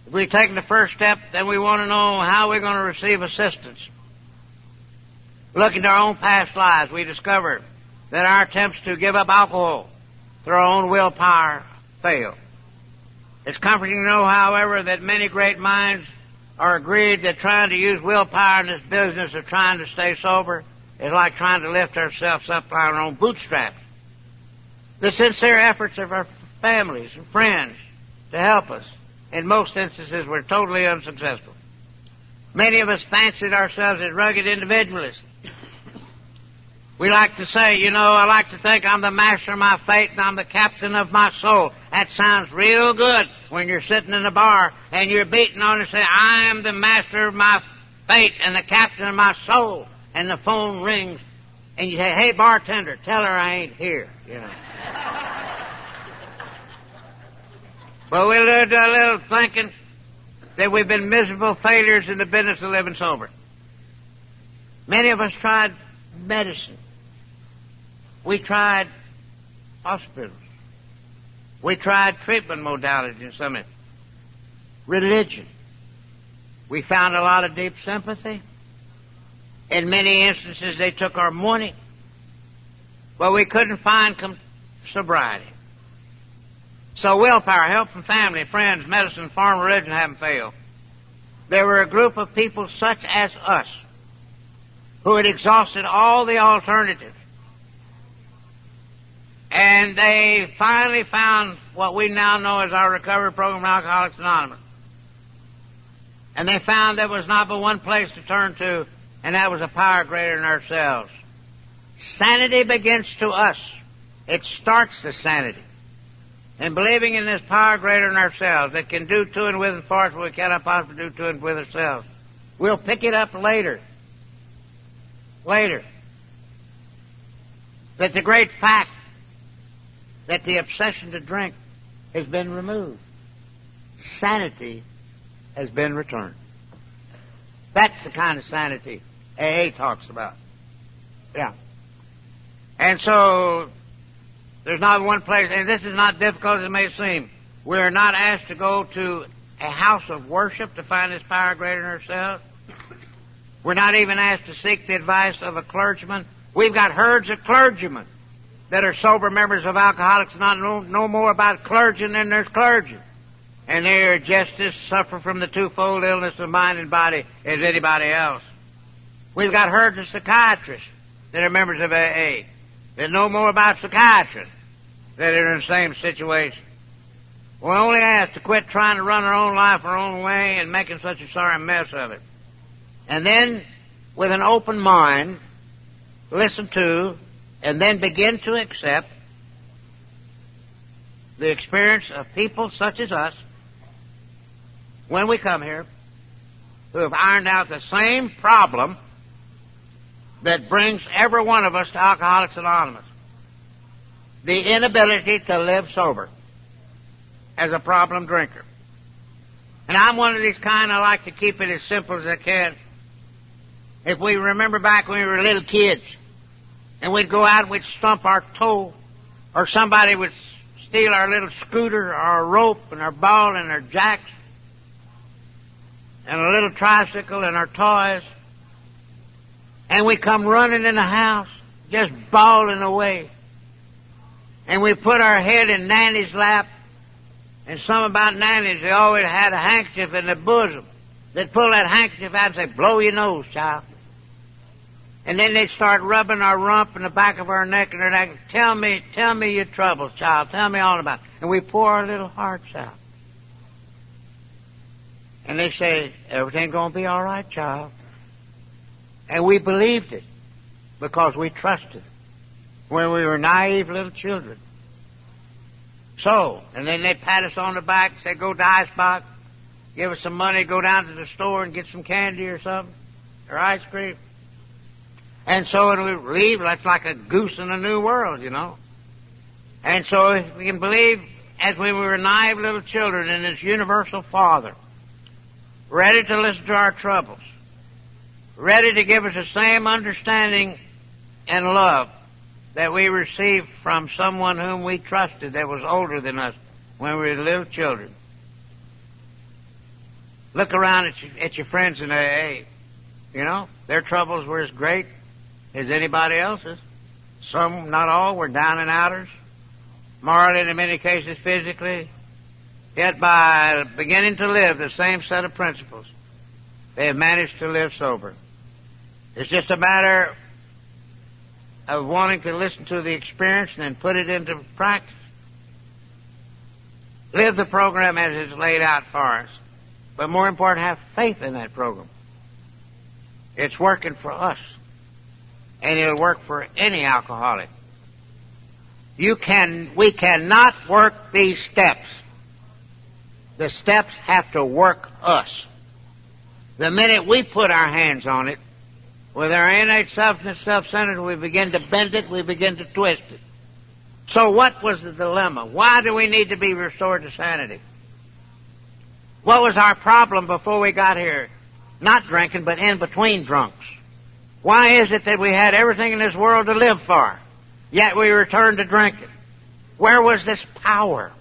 if we've taken the first step, then we want to know how we're going to receive assistance. Looking to our own past lives, we discover that our attempts to give up alcohol through our own willpower fail. It's comforting to know, however, that many great minds are agreed that trying to use willpower in this business of trying to stay sober is like trying to lift ourselves up by our own bootstraps. The sincere efforts of our families and friends to help us in most instances, we're totally unsuccessful. Many of us fancied ourselves as rugged individualists. We like to say, you know, I like to think I'm the master of my fate and I'm the captain of my soul. That sounds real good when you're sitting in a bar and you're beating on and say, I am the master of my fate and the captain of my soul. And the phone rings and you say, hey bartender, tell her I ain't here, you know. But [LAUGHS] we'll do a little thinking that we've been miserable failures in the business of living sober. Many of us tried medicine. We tried hospitals. We tried treatment modalities some instances. Religion. We found a lot of deep sympathy. In many instances, they took our money. But we couldn't find sobriety. So willpower, help from family, friends, medicine, foreign religion haven't failed. There were a group of people such as us who had exhausted all the alternatives. And they finally found what we now know as our recovery program, Alcoholics Anonymous. And they found there was not but one place to turn to, and that was a power greater than ourselves. Sanity begins to us. It starts the sanity and believing in this power greater than ourselves that can do to and with and for us what we cannot possibly do to and with ourselves. We'll pick it up later. Later. That the great fact that the obsession to drink has been removed. Sanity has been returned. That's the kind of sanity AA talks about. Yeah. And so there's not one place, and this is not difficult as it may seem. We are not asked to go to a house of worship to find this power greater than ourselves. We're not even asked to seek the advice of a clergyman. We've got herds of clergymen that are sober members of Alcoholics not know, more about clergy than there's clergy. And they are just as suffer from the twofold illness of mind and body as anybody else. We've got herds of psychiatrists that are members of AA that know more about psychiatry that are in the same situation. We're only asked to quit trying to run our own life our own way and making such a sorry mess of it. And then, with an open mind, listen to and then begin to accept the experience of people such as us when we come here who have ironed out the same problem that brings every one of us to Alcoholics Anonymous the inability to live sober as a problem drinker. And I'm one of these kind I like to keep it as simple as I can. If we remember back when we were little kids and we'd go out and we'd stump our toe or somebody would steal our little scooter or our rope and our ball and our jacks and a little tricycle and our toys and we come running in the house just bawling away and we put our head in Nanny's lap And some about nannies, they always had a handkerchief in their bosom. They'd pull that handkerchief out and say, blow your nose, child. And then they'd start rubbing our rump and the back of our neck and their neck. Tell me, tell me your troubles, child. Tell me all about it. And we pour our little hearts out. And they say, everything gonna be all right, child. And we believed it because we trusted when we were naive little children. So, and then they'd pat us on the back, and say, go to Icebox, give us some money, go down to the store and get some candy or something, or ice cream. And so when we leave, that's like a goose in a new world, you know. And so if we can believe, as when we were naive little children in this universal Father, ready to listen to our troubles, ready to give us the same understanding and love that we received from someone whom we trusted that was older than us when we were little children. Look around at, your, at your friends in AA. You know, their troubles were as great as anybody else's. Some, not all, were down and outers, morally, in many cases physically. Yet by beginning to live the same set of principles, they have managed to live sober. It's just a matter of wanting to listen to the experience and then put it into practice. Live the program as it's laid out for us. But more important, have faith in that program. It's working for us. And it'll work for any alcoholic. You can, we cannot work these steps. The steps have to work us. The minute we put our hands on it, with our innate selfness, self-centered, we begin to bend it, we begin to twist it. So what was the dilemma? Why do we need to be restored to sanity? What was our problem before we got here? Not drinking, but in between drunks. Why is it that we had everything in this world to live for, yet we returned to drinking? Where was this power?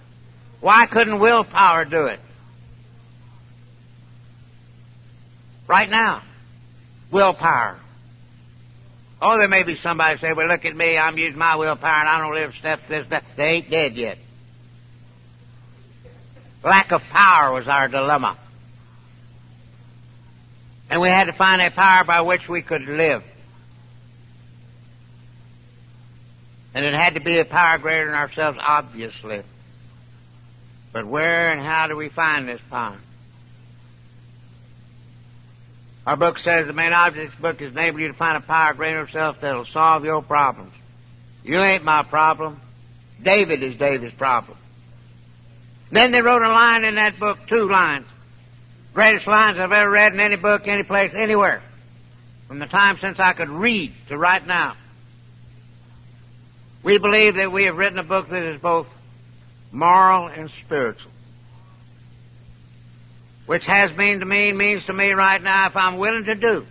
Why couldn't willpower do it? Right now, willpower. Oh, there may be somebody say, well, look at me, I'm using my willpower and I don't live step this, that. They ain't dead yet. Lack of power was our dilemma. And we had to find a power by which we could live. And it had to be a power greater than ourselves, obviously. But where and how do we find this power? Our book says the main object of this book is enable you to find a power greater than yourself that'll solve your problems. You ain't my problem. David is David's problem. Then they wrote a line in that book, two lines. Greatest lines I've ever read in any book, any place, anywhere. From the time since I could read to right now. We believe that we have written a book that is both moral and spiritual which has mean to me means to me right now if I'm willing to do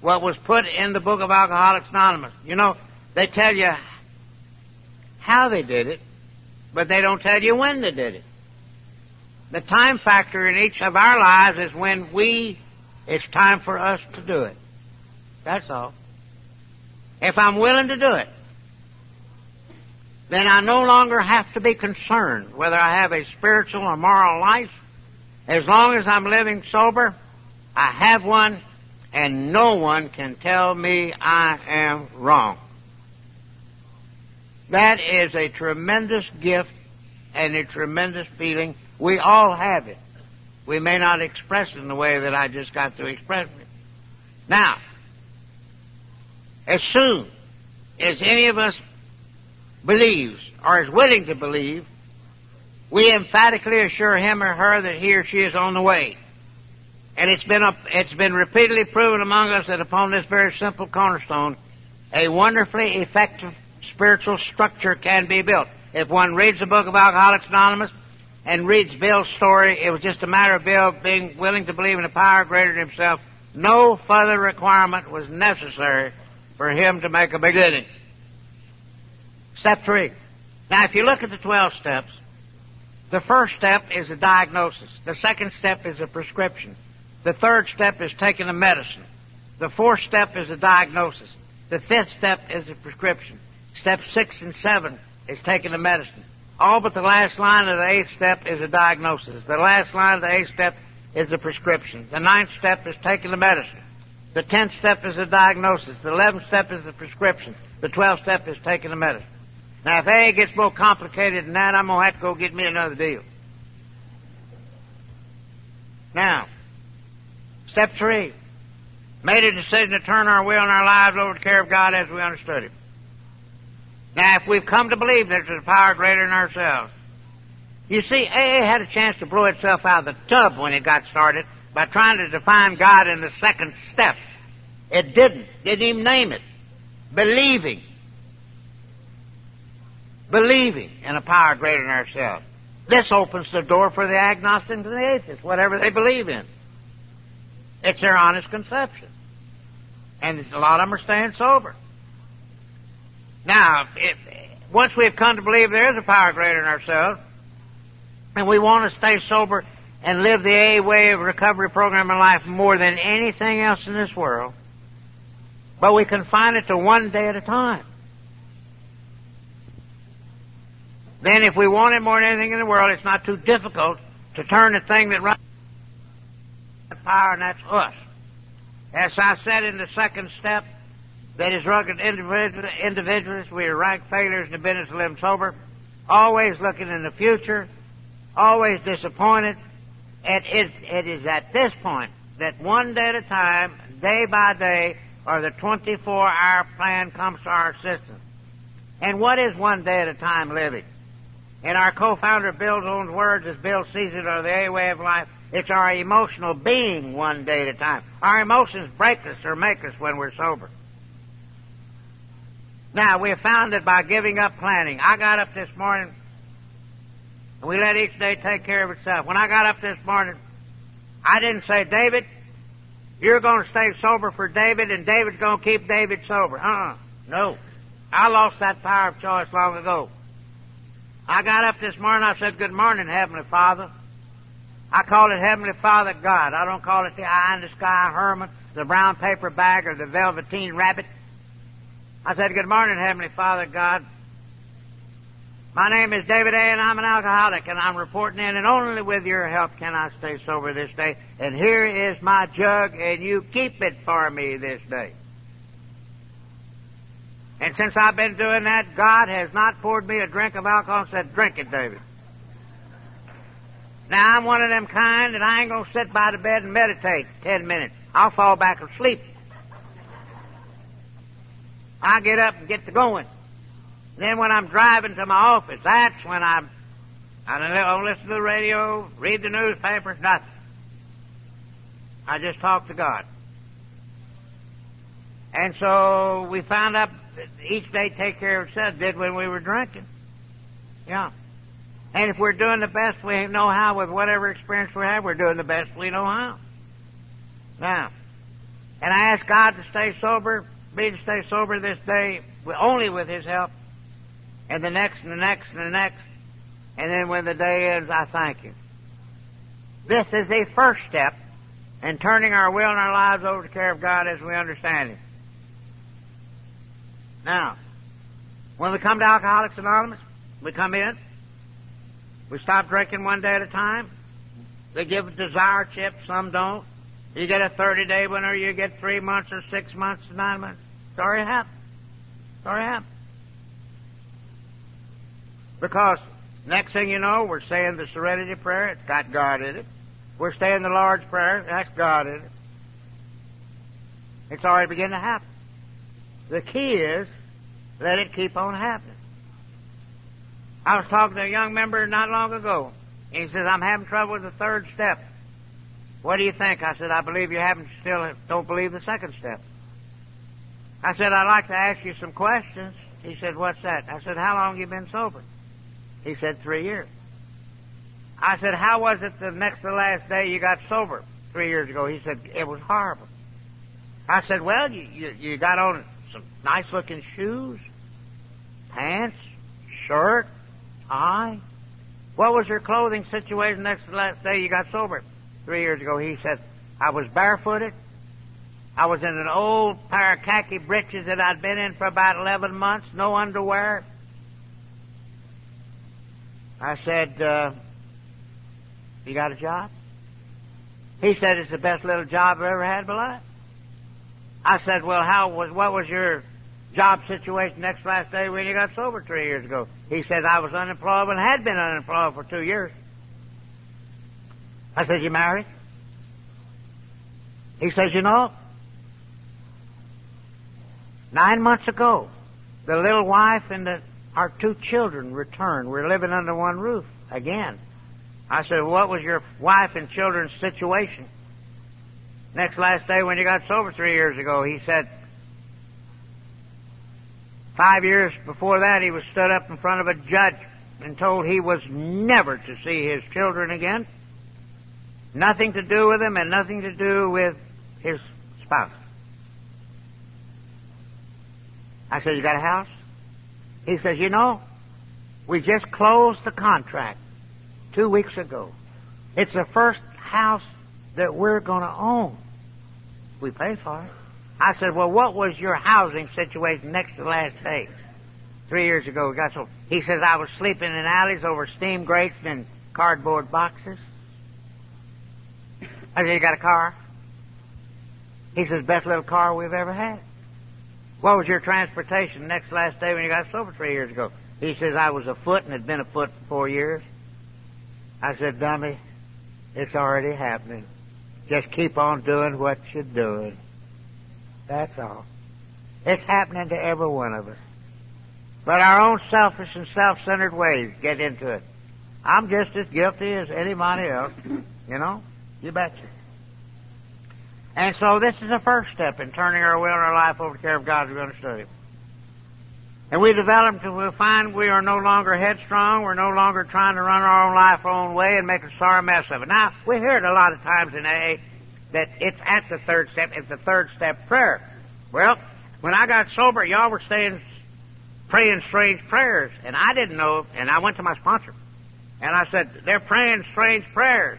what was put in the book of Alcoholics Anonymous. You know, they tell you how they did it, but they don't tell you when they did it. The time factor in each of our lives is when we, it's time for us to do it. That's all. If I'm willing to do it, then I no longer have to be concerned whether I have a spiritual or moral life as long as I'm living sober, I have one, and no one can tell me I am wrong. That is a tremendous gift and a tremendous feeling. We all have it. We may not express it in the way that I just got to express it. Now, as soon as any of us believes or is willing to believe we emphatically assure him or her that he or she is on the way. And it's been, a, it's been repeatedly proven among us that upon this very simple cornerstone, a wonderfully effective spiritual structure can be built. If one reads the book of Alcoholics Anonymous and reads Bill's story, it was just a matter of Bill being willing to believe in a power greater than himself. No further requirement was necessary for him to make a beginning. Step three. Now, if you look at the 12 steps, the first step is a diagnosis. The second step is a prescription. The third step is taking the medicine. The fourth step is a diagnosis. The fifth step is a prescription. Step six and seven is taking the medicine. All but the last line of the eighth step is a diagnosis. The last line of the eighth step is a prescription. The ninth step is taking the medicine. The tenth step is a diagnosis. The eleventh step is the prescription. The twelfth step is taking the medicine. Now, if A gets more complicated than that, I'm going to have to go get me another deal. Now, step three. Made a decision to turn our will and our lives over to the care of God as we understood it. Now, if we've come to believe there's a power greater than ourselves, you see, AA had a chance to blow itself out of the tub when it got started by trying to define God in the second step. It didn't. Didn't even name it. Believing. Believing in a power greater than ourselves. This opens the door for the agnostics and the atheists, whatever they believe in. It's their honest conception. And a lot of them are staying sober. Now, if, once we've come to believe there is a power greater than ourselves, and we want to stay sober and live the A way of recovery program in life more than anything else in this world, but we confine it to one day at a time. Then if we want it more than anything in the world, it's not too difficult to turn the thing that runs power, and that's us. As I said in the second step, that is rugged individuals, we are rank failures in the business of living sober, always looking in the future, always disappointed. And it, it is at this point that one day at a time, day by day, or the 24 hour plan comes to our assistance. And what is one day at a time living? In our co-founder Bill's own words, as Bill sees it, or the A way of life, it's our emotional being one day at a time. Our emotions break us or make us when we're sober. Now, we found that by giving up planning, I got up this morning and we let each day take care of itself. When I got up this morning, I didn't say, David, you're going to stay sober for David and David's going to keep David sober. Uh-uh. No. I lost that power of choice long ago. I got up this morning, I said, Good morning, Heavenly Father. I call it Heavenly Father God. I don't call it the eye in the sky hermit, the brown paper bag, or the velveteen rabbit. I said, Good morning, Heavenly Father God. My name is David A., and I'm an alcoholic, and I'm reporting in, and only with your help can I stay sober this day. And here is my jug, and you keep it for me this day. And since I've been doing that, God has not poured me a drink of alcohol and said, drink it, David. Now, I'm one of them kind that I ain't going to sit by the bed and meditate ten minutes. I'll fall back asleep. I get up and get to going. Then when I'm driving to my office, that's when I'm, I don't listen to the radio, read the newspapers, nothing. I just talk to God. And so we found out each day take care of itself, did when we were drinking. Yeah. And if we're doing the best we know how with whatever experience we have, we're doing the best we know how. Now, and I ask God to stay sober, me to stay sober this day, only with His help, and the next, and the next, and the next, and then when the day ends, I thank you. This is a first step in turning our will and our lives over to the care of God as we understand Him. Now, when we come to Alcoholics Anonymous, we come in, we stop drinking one day at a time. They give a desire chip, some don't. You get a 30 day or you get three months, or six months, or nine months. Sorry, happened. Sorry, happened. Because next thing you know, we're saying the Serenity Prayer, it's got God in it. We're saying the Lord's Prayer, that's God in it. It's already beginning to happen. The key is let it keep on happening. I was talking to a young member not long ago. He says, I'm having trouble with the third step. What do you think? I said, I believe you haven't still uh, don't believe the second step. I said, I'd like to ask you some questions. He said, What's that? I said, How long you been sober? He said, Three years. I said, How was it the next to last day you got sober three years ago? He said, It was horrible. I said, Well, you, you, you got on some nice looking shoes, pants, shirt, tie. What was your clothing situation next to the last day you got sober? Three years ago, he said, I was barefooted. I was in an old pair of khaki breeches that I'd been in for about 11 months, no underwear. I said, uh, You got a job? He said, It's the best little job I've ever had in my life. I said, Well, how was, what was your job situation next last day when you got sober three years ago? He said, I was unemployed and had been unemployed for two years. I said, You married? He says, You know, nine months ago, the little wife and the, our two children returned. We're living under one roof again. I said, What was your wife and children's situation? Next last day when you got sober three years ago, he said, Five years before that, he was stood up in front of a judge and told he was never to see his children again. Nothing to do with him and nothing to do with his spouse. I said, You got a house? He says, You know, we just closed the contract two weeks ago. It's the first house that we're going to own. We paid for it. I said, Well, what was your housing situation next to last day? Three years ago, we got so. He says, I was sleeping in alleys over steam grates and cardboard boxes. I said, You got a car? He says, Best little car we've ever had. What was your transportation next last day when you got sober three years ago? He says, I was afoot and had been afoot for four years. I said, Dummy, it's already happening. Just keep on doing what you're doing. That's all. It's happening to every one of us. But our own selfish and self-centered ways get into it. I'm just as guilty as anybody else. You know? You betcha. And so this is the first step in turning our will and our life over to the care of God we're going to study. And we develop until we find we are no longer headstrong, we're no longer trying to run our own life our own way and make a sorry mess of it. Now, we hear it a lot of times in AA that it's at the third step, it's the third step prayer. Well, when I got sober, y'all were saying, praying strange prayers, and I didn't know, and I went to my sponsor, and I said, they're praying strange prayers.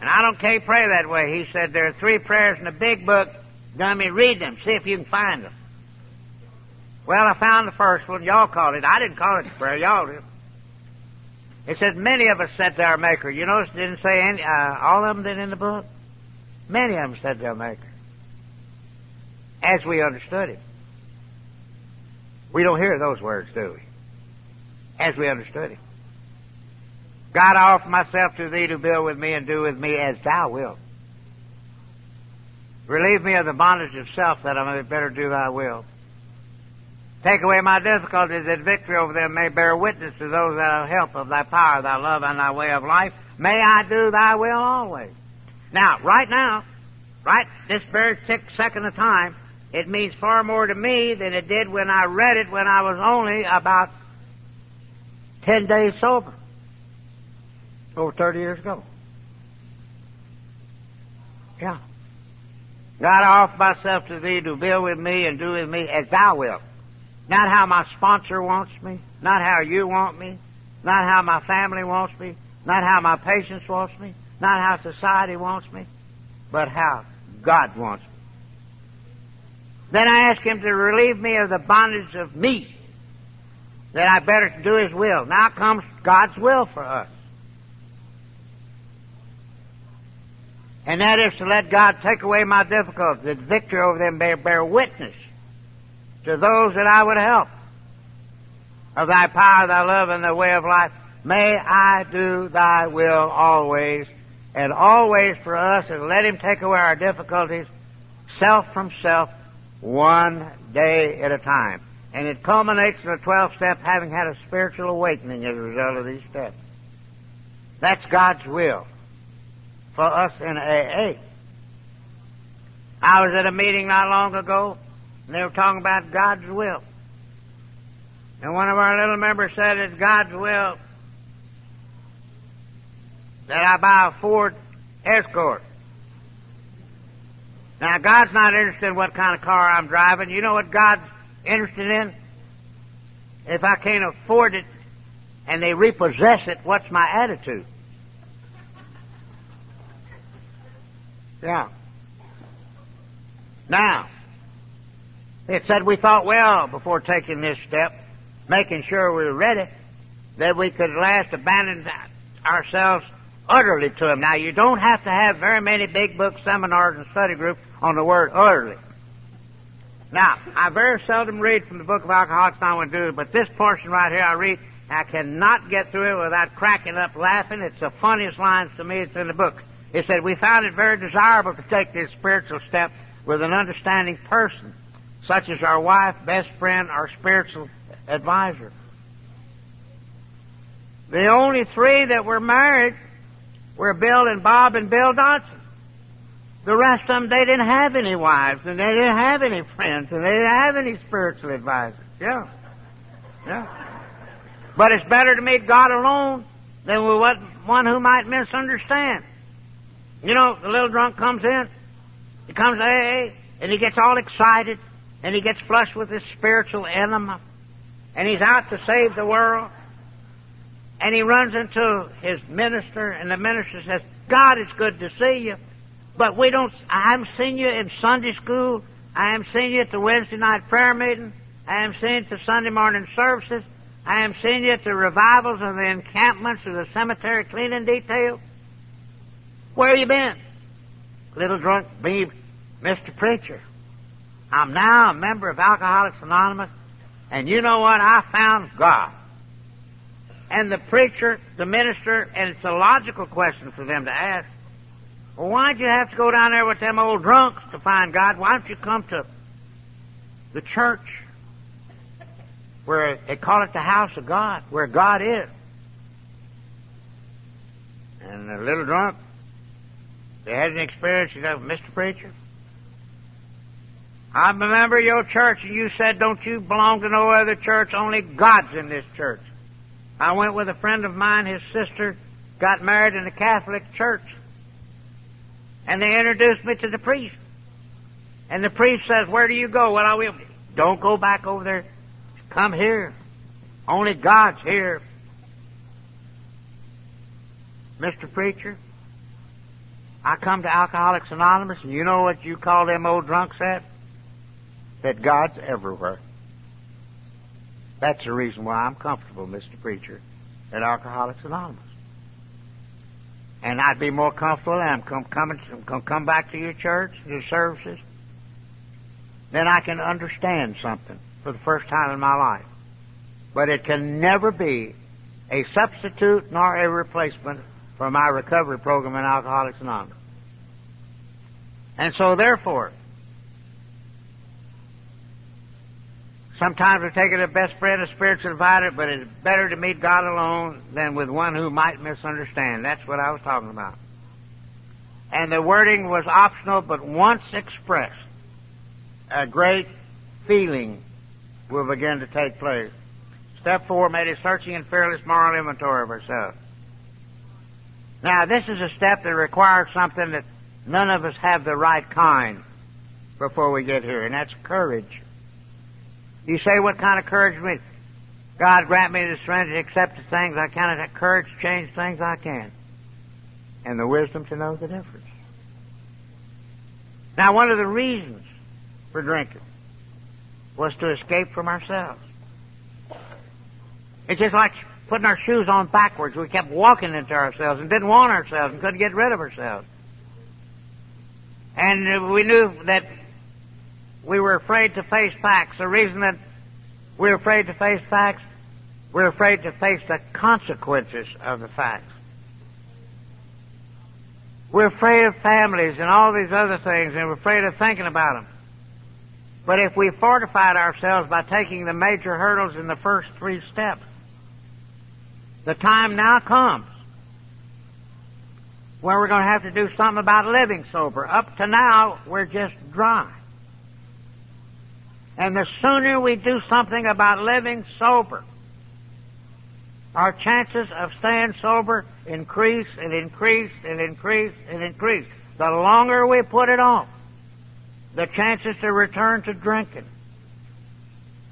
And I don't care pray that way. He said, there are three prayers in the big book. Dummy, read them. See if you can find them. Well, I found the first one. Y'all called it. I didn't call it the prayer. Y'all did. It says, many of us said to our Maker. You notice it didn't say any, uh, all of them did in the book? Many of them said to our Maker. As we understood Him. We don't hear those words, do we? As we understood Him. God, I offer myself to thee to build with me and do with me as thou wilt. Relieve me of the bondage of self that I may better do thy will. Take away my difficulties that victory over them may bear witness to those that help of thy power, thy love, and thy way of life. May I do thy will always. Now, right now, right this very second of time, it means far more to me than it did when I read it when I was only about ten days sober over 30 years ago. Yeah. God, I offer myself to thee to build with me and do with me as thou wilt. Not how my sponsor wants me, not how you want me, not how my family wants me, not how my patients wants me, not how society wants me, but how God wants me. Then I ask Him to relieve me of the bondage of me, that I better do His will. Now comes God's will for us. And that is to let God take away my difficulties, that victory over them may bear witness to those that I would help of thy power, thy love, and thy way of life. May I do thy will always, and always for us, and let him take away our difficulties, self from self, one day at a time. And it culminates in the 12th step, having had a spiritual awakening as a result of these steps. That's God's will for us in AA. I was at a meeting not long ago, and they were talking about God's will. And one of our little members said it's God's will that I buy a Ford Escort. Now, God's not interested in what kind of car I'm driving. You know what God's interested in? If I can't afford it and they repossess it, what's my attitude? Yeah. Now, it said we thought well before taking this step, making sure we were ready. that we could at last abandon ourselves utterly to Him. Now, you don't have to have very many big book seminars and study groups on the word utterly. Now, I very seldom read from the book of Alcoholics Anonymous, but this portion right here I read, I cannot get through it without cracking up laughing. It's the funniest lines to me. It's in the book. It said, we found it very desirable to take this spiritual step with an understanding person, such as our wife, best friend, or spiritual advisor. The only three that were married were Bill and Bob and Bill Dotson. The rest of them, they didn't have any wives, and they didn't have any friends, and they didn't have any spiritual advisors. Yeah. Yeah. But it's better to meet God alone than with one who might misunderstand. You know, the little drunk comes in, he comes to AA, and he gets all excited, and he gets flushed with his spiritual enema, and he's out to save the world. And he runs into his minister, and the minister says, God, it's good to see you. But we don't, I haven't seen you in Sunday school. I haven't seen you at the Wednesday night prayer meeting. I haven't seen you at the Sunday morning services. I haven't seen you at the revivals and the encampments or the cemetery cleaning detail. Where you been? Little drunk me, Mr. Preacher. I'm now a member of Alcoholics Anonymous, and you know what? I found God. And the preacher, the minister, and it's a logical question for them to ask. Well, why'd you have to go down there with them old drunks to find God? Why don't you come to the church where they call it the house of God, where God is? And the little drunk, they had an experience, you know, Mr. Preacher. I remember your church and you said, don't you belong to no other church, only God's in this church. I went with a friend of mine, his sister got married in a Catholic church. And they introduced me to the priest. And the priest says, Where do you go? Well, I will. Don't go back over there. Come here. Only God's here. Mr. Preacher, I come to Alcoholics Anonymous, and you know what you call them old drunks at? That God's everywhere. That's the reason why I'm comfortable, Mr. Preacher, at Alcoholics Anonymous and I'd be more comfortable, and I'm come, coming, come, come back to your church, your services, then I can understand something for the first time in my life. But it can never be a substitute nor a replacement for my recovery program in Alcoholics Anonymous. And so therefore, Sometimes we take it a best friend, a spiritual advisor, but it's better to meet God alone than with one who might misunderstand. That's what I was talking about. And the wording was optional, but once expressed, a great feeling will begin to take place. Step four made a searching and fearless moral inventory of ourselves. Now, this is a step that requires something that none of us have the right kind before we get here, and that's courage. You say, what kind of courage means? God grant me the strength to accept the things I cannot, the courage to change things I can, and the wisdom to know the difference. Now, one of the reasons for drinking was to escape from ourselves. It's just like putting our shoes on backwards. We kept walking into ourselves and didn't want ourselves and couldn't get rid of ourselves. And uh, we knew that we were afraid to face facts. The reason that we're afraid to face facts, we're afraid to face the consequences of the facts. We're afraid of families and all these other things, and we're afraid of thinking about them. But if we fortified ourselves by taking the major hurdles in the first three steps, the time now comes where we're going to have to do something about living sober. Up to now, we're just dry. And the sooner we do something about living sober, our chances of staying sober increase and increase and increase and increase. The longer we put it off, the chances to return to drinking,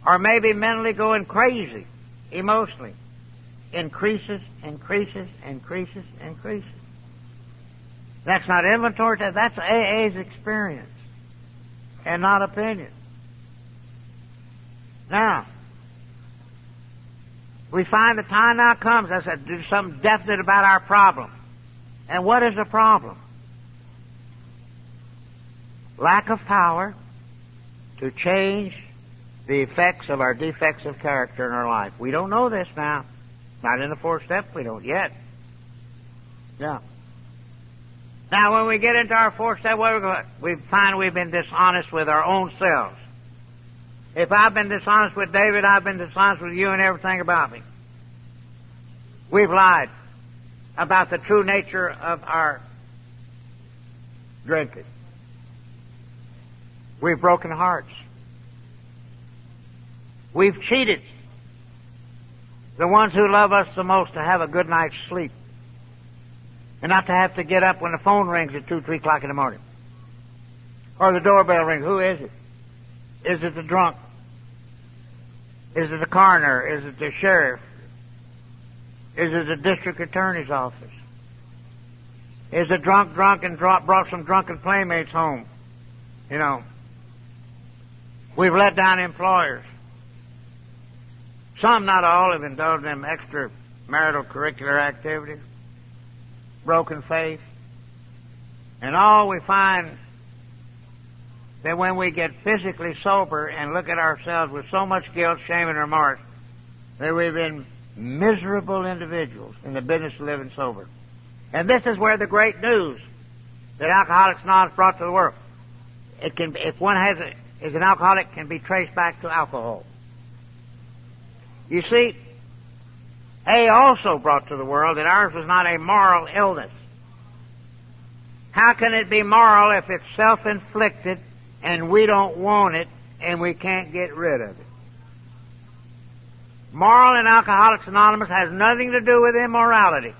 or maybe mentally going crazy, emotionally, increases, increases, increases, increases. That's not inventory, that's AA's experience and not opinion. Now, We find the time now comes, I said, do something definite about our problem. And what is the problem? Lack of power to change the effects of our defects of character in our life. We don't know this now. Not in the fourth step, we don't yet. Yeah. Now, when we get into our fourth step, what we we find we've been dishonest with our own selves. If I've been dishonest with David, I've been dishonest with you and everything about me. We've lied about the true nature of our drinking. We've broken hearts. We've cheated the ones who love us the most to have a good night's sleep and not to have to get up when the phone rings at 2, 3 o'clock in the morning. Or the doorbell rings. Who is it? Is it the drunk? Is it the coroner? Is it the sheriff? Is it the district attorney's office? Is the drunk drunk and brought some drunken playmates home? You know. We've let down employers. Some, not all, have indulged in extra marital curricular activities, broken faith, and all we find that when we get physically sober and look at ourselves with so much guilt, shame, and remorse, that we've been miserable individuals in the business of living sober. And this is where the great news that Alcoholics Anonymous brought to the world. It can, if one has a, is an alcoholic, can be traced back to alcohol. You see, A also brought to the world that ours was not a moral illness. How can it be moral if it's self-inflicted and we don't want it and we can't get rid of it. Moral in Alcoholics Anonymous has nothing to do with immorality.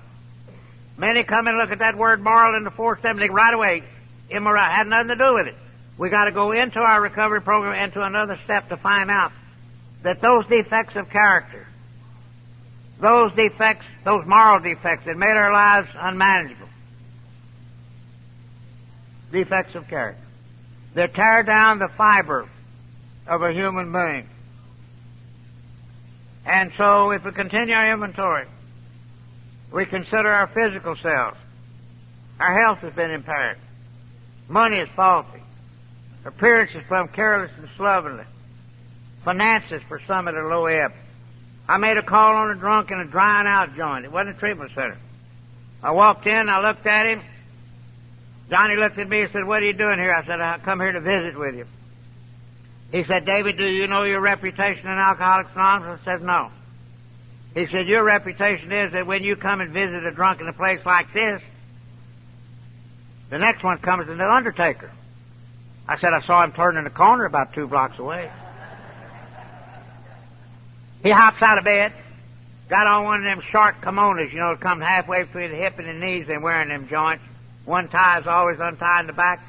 Many come and look at that word moral in the and think right away, immoral had nothing to do with it. We got to go into our recovery program into another step to find out that those defects of character, those defects, those moral defects that made our lives unmanageable, defects of character, they tear down the fiber of a human being. And so if we continue our inventory, we consider our physical selves. Our health has been impaired. Money is faulty. Appearance is from careless and slovenly. Finances for some at a low ebb. I made a call on a drunk in a drying out joint. It wasn't a treatment center. I walked in, I looked at him, Johnny looked at me and said, What are you doing here? I said, I come here to visit with you. He said, David, do you know your reputation in Alcoholics Anonymous? I said, No. He said, Your reputation is that when you come and visit a drunk in a place like this, the next one comes to the undertaker. I said, I saw him turning the corner about two blocks away. He hops out of bed, got on one of them short kimonos, you know, come halfway between the hip and the knees, and wearing them joints. One tie is always untied in the back.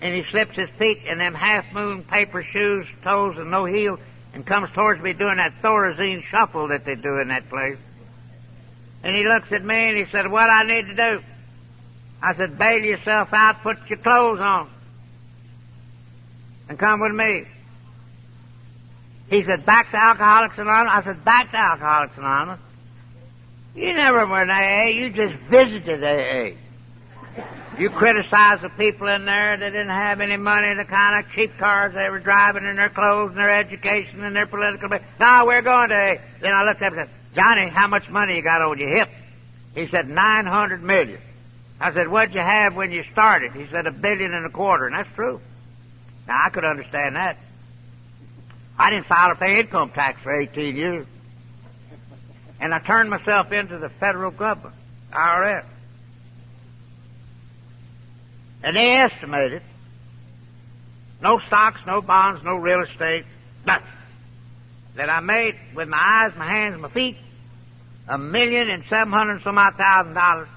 And he slips his feet in them half moon paper shoes, toes and no heel, and comes towards me doing that Thorazine shuffle that they do in that place. And he looks at me and he said, What I need to do? I said, Bail yourself out, put your clothes on, and come with me. He said, Back to Alcoholics Anonymous? I said, Back to Alcoholics Anonymous. You never were in AA, you just visited AA. You criticize the people in there that didn't have any money, the kind of cheap cars they were driving, and their clothes, and their education, and their political. Now we're going to. Then I looked up and said, Johnny, how much money you got on your hip? He said, 900 million. I said, what'd you have when you started? He said, a billion and a quarter, and that's true. Now I could understand that. I didn't file or pay income tax for 18 years. And I turned myself into the federal government, IRS. And they estimated no stocks, no bonds, no real estate, nothing. That I made with my eyes, my hands, my feet, a million and seven hundred some odd thousand dollars.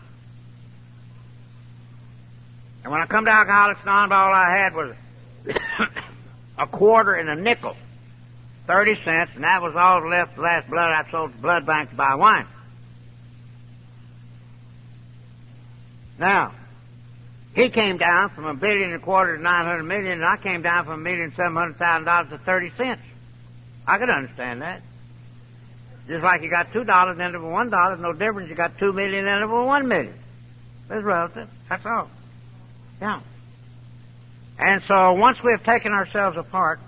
And when I come to Alcoholics Anonymous, all I had was [COUGHS] a quarter and a nickel, thirty cents, and that was all left. The last blood I sold to blood bank to buy wine. Now, he came down from a billion and a quarter to nine hundred million, and I came down from a million seven hundred thousand dollars to thirty cents. I could understand that. Just like you got two dollars it for one dollar, no difference. You got two million it for one million. It's relative. That's all. Yeah. And so once we have taken ourselves apart,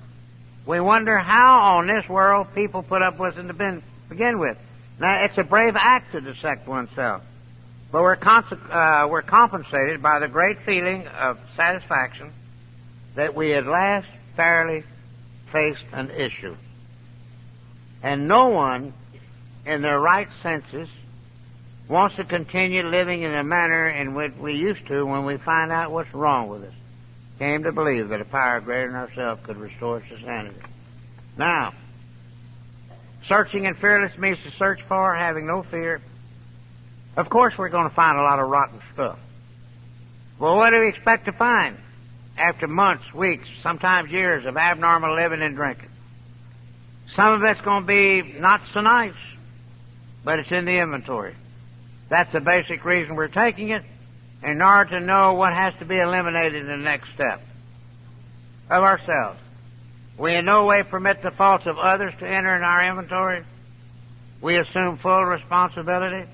we wonder how on this world people put up with it to begin with. Now, it's a brave act to dissect oneself. But we're, uh, we're compensated by the great feeling of satisfaction that we at last fairly faced an issue. And no one in their right senses wants to continue living in the manner in which we used to when we find out what's wrong with us. Came to believe that a power greater than ourselves could restore to sanity. Now, searching and fearless means to search for, having no fear. Of course, we're going to find a lot of rotten stuff. Well, what do we expect to find after months, weeks, sometimes years of abnormal living and drinking? Some of it's going to be not so nice, but it's in the inventory. That's the basic reason we're taking it, in order to know what has to be eliminated in the next step of ourselves. We in no way permit the faults of others to enter in our inventory. We assume full responsibility.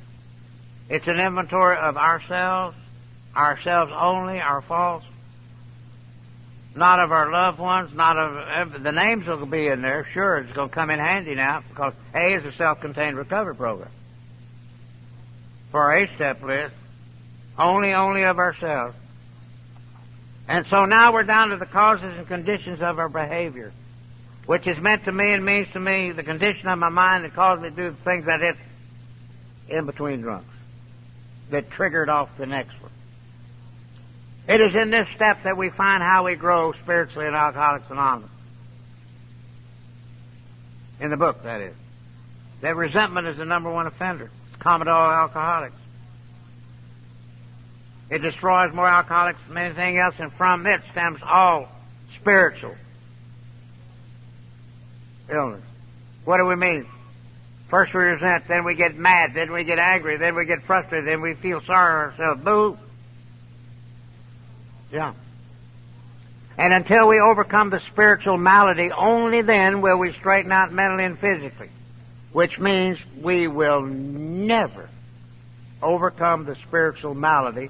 It's an inventory of ourselves, ourselves only, our faults, not of our loved ones, not of the names will be in there. Sure, it's going to come in handy now because A is a self-contained recovery program for our eight-step list, only, only of ourselves. And so now we're down to the causes and conditions of our behavior, which is meant to me and means to me the condition of my mind that caused me to do the things I did in between drunks, that triggered off the next one. It is in this step that we find how we grow spiritually in Alcoholics Anonymous. In the book, that is. That resentment is the number one offender. It's common to all alcoholics. It destroys more alcoholics than anything else, and from it stems all spiritual illness. What do we mean? First we resent, then we get mad, then we get angry, then we get frustrated, then we feel sorry for ourselves. Boo! Yeah. And until we overcome the spiritual malady, only then will we straighten out mentally and physically. Which means we will never overcome the spiritual malady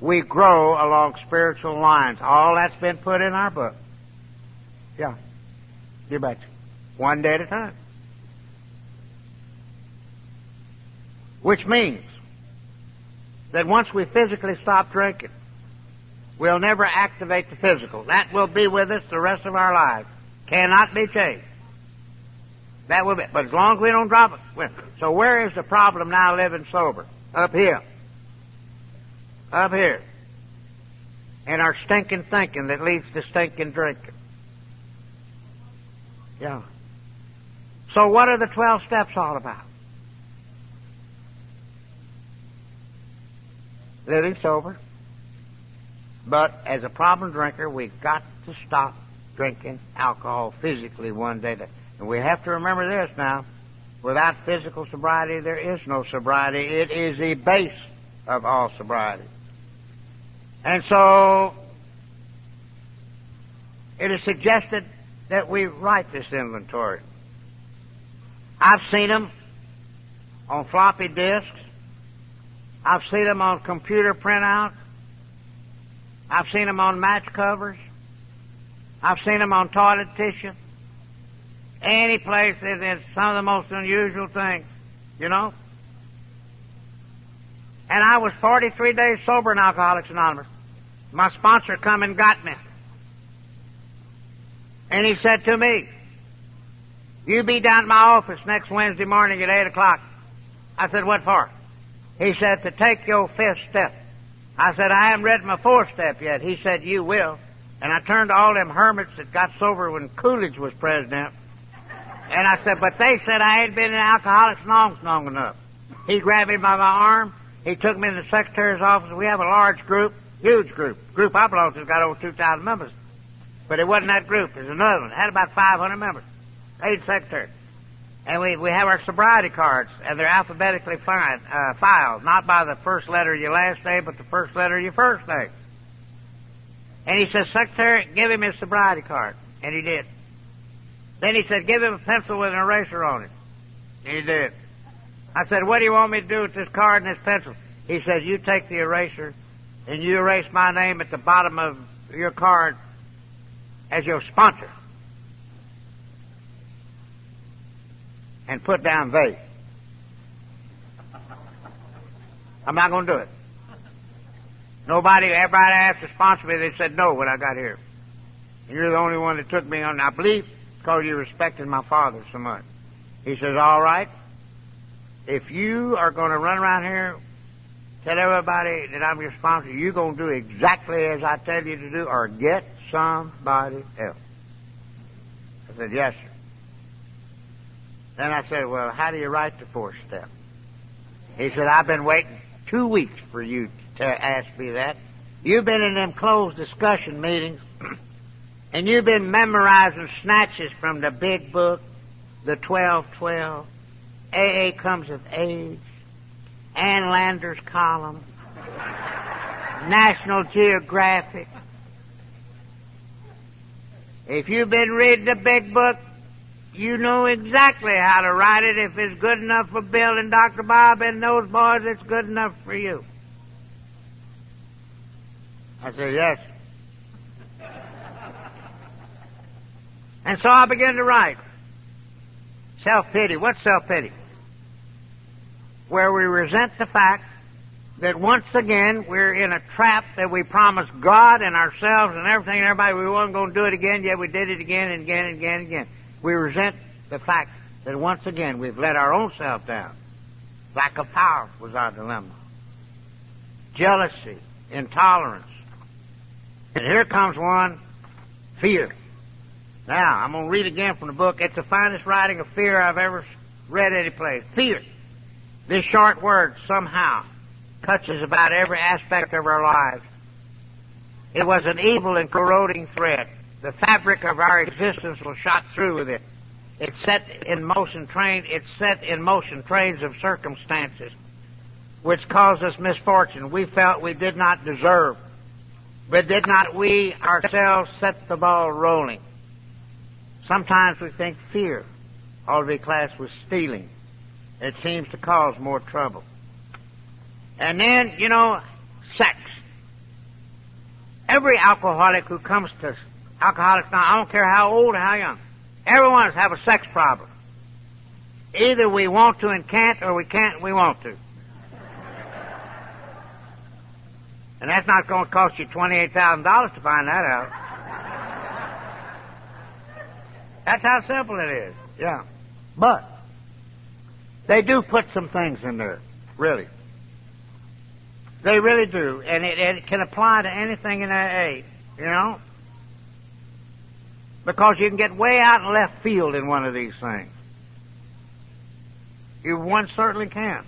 we grow along spiritual lines. All that's been put in our book. Yeah. You betcha. One day at a time. Which means that once we physically stop drinking, we'll never activate the physical. That will be with us the rest of our lives. Cannot be changed. That will be. But as long as we don't drop it. So where is the problem now living sober? Up here up here. And our stinking thinking that leads to stinking drinking. Yeah. So what are the 12 steps all about? Living sober. But as a problem drinker, we've got to stop drinking alcohol physically one day. And we have to remember this now. Without physical sobriety, there is no sobriety. It is the base of all sobriety. And so it is suggested that we write this inventory. I've seen them on floppy disks. I've seen them on computer printouts. I've seen them on match covers. I've seen them on toilet tissue. Any place that is some of the most unusual things, you know. And I was 43 days sober in Alcoholics Anonymous. My sponsor come and got me. And he said to me, you be down at my office next Wednesday morning at 8 o'clock. I said, what for? He said, to take your fifth step. I said, I haven't read my fourth step yet. He said, you will. And I turned to all them hermits that got sober when Coolidge was president. And I said, but they said I hadn't been in Alcoholics Anonymous long enough. He grabbed me by my arm he took me to the secretary's office. We have a large group, huge group. Group I belong to's got over 2,000 members. But it wasn't that group. It was another one. It had about 500 members. Eight secretary. And we, we have our sobriety cards, and they're alphabetically fine, uh, filed, not by the first letter of your last name, but the first letter of your first name. And he says, Secretary, give him his sobriety card. And he did. Then he said, give him a pencil with an eraser on it. And He did. I said, what do you want me to do with this card and this pencil? He says, you take the eraser and you erase my name at the bottom of your card as your sponsor. And put down they. I'm not going to do it. Nobody, everybody asked to sponsor me, they said no when I got here. And you're the only one that took me on. I believe because you respected my father so much. He says, all right, if you are going to run around here, tell everybody that I'm your sponsor, you're going to do exactly as I tell you to do or get somebody else. I said, yes, sir. Then I said, well, how do you write the fourth step? He said, I've been waiting two weeks for you to ask me that. You've been in them closed discussion meetings, [CLEARS THROAT] and you've been memorizing snatches from the big book, the 1212, AA comes of age, Ann Landers column, National Geographic. If you've been reading the big book, you know exactly how to write it. If it's good enough for Bill and Dr. Bob and those boys, it's good enough for you. I said, yes. And so I began to write. Self pity. What's self pity? Where we resent the fact that once again we're in a trap that we promised God and ourselves and everything and everybody we weren't going to do it again, yet we did it again and again and again and again. We resent the fact that once again we've let our own self down. Lack of power was our dilemma. Jealousy, intolerance. And here comes one, fear. Now, I'm going to read again from the book. It's the finest writing of fear I've ever read any place. Fear. This short word somehow touches about every aspect of our lives. It was an evil and corroding thread. The fabric of our existence was shot through with it. It set in motion train, it set in motion trains of circumstances which caused us misfortune we felt we did not deserve. But did not we ourselves set the ball rolling? Sometimes we think fear ought to be classed with stealing. It seems to cause more trouble. And then, you know, sex. Every alcoholic who comes to alcoholics now, I don't care how old or how young, everyone has a sex problem. Either we want to and can't, or we can't and we want to. And that's not going to cost you $28,000 to find that out. That's how simple it is. Yeah. But they do put some things in there, really. They really do, and it, it can apply to anything in AA, you know, because you can get way out in left field in one of these things. You one certainly can.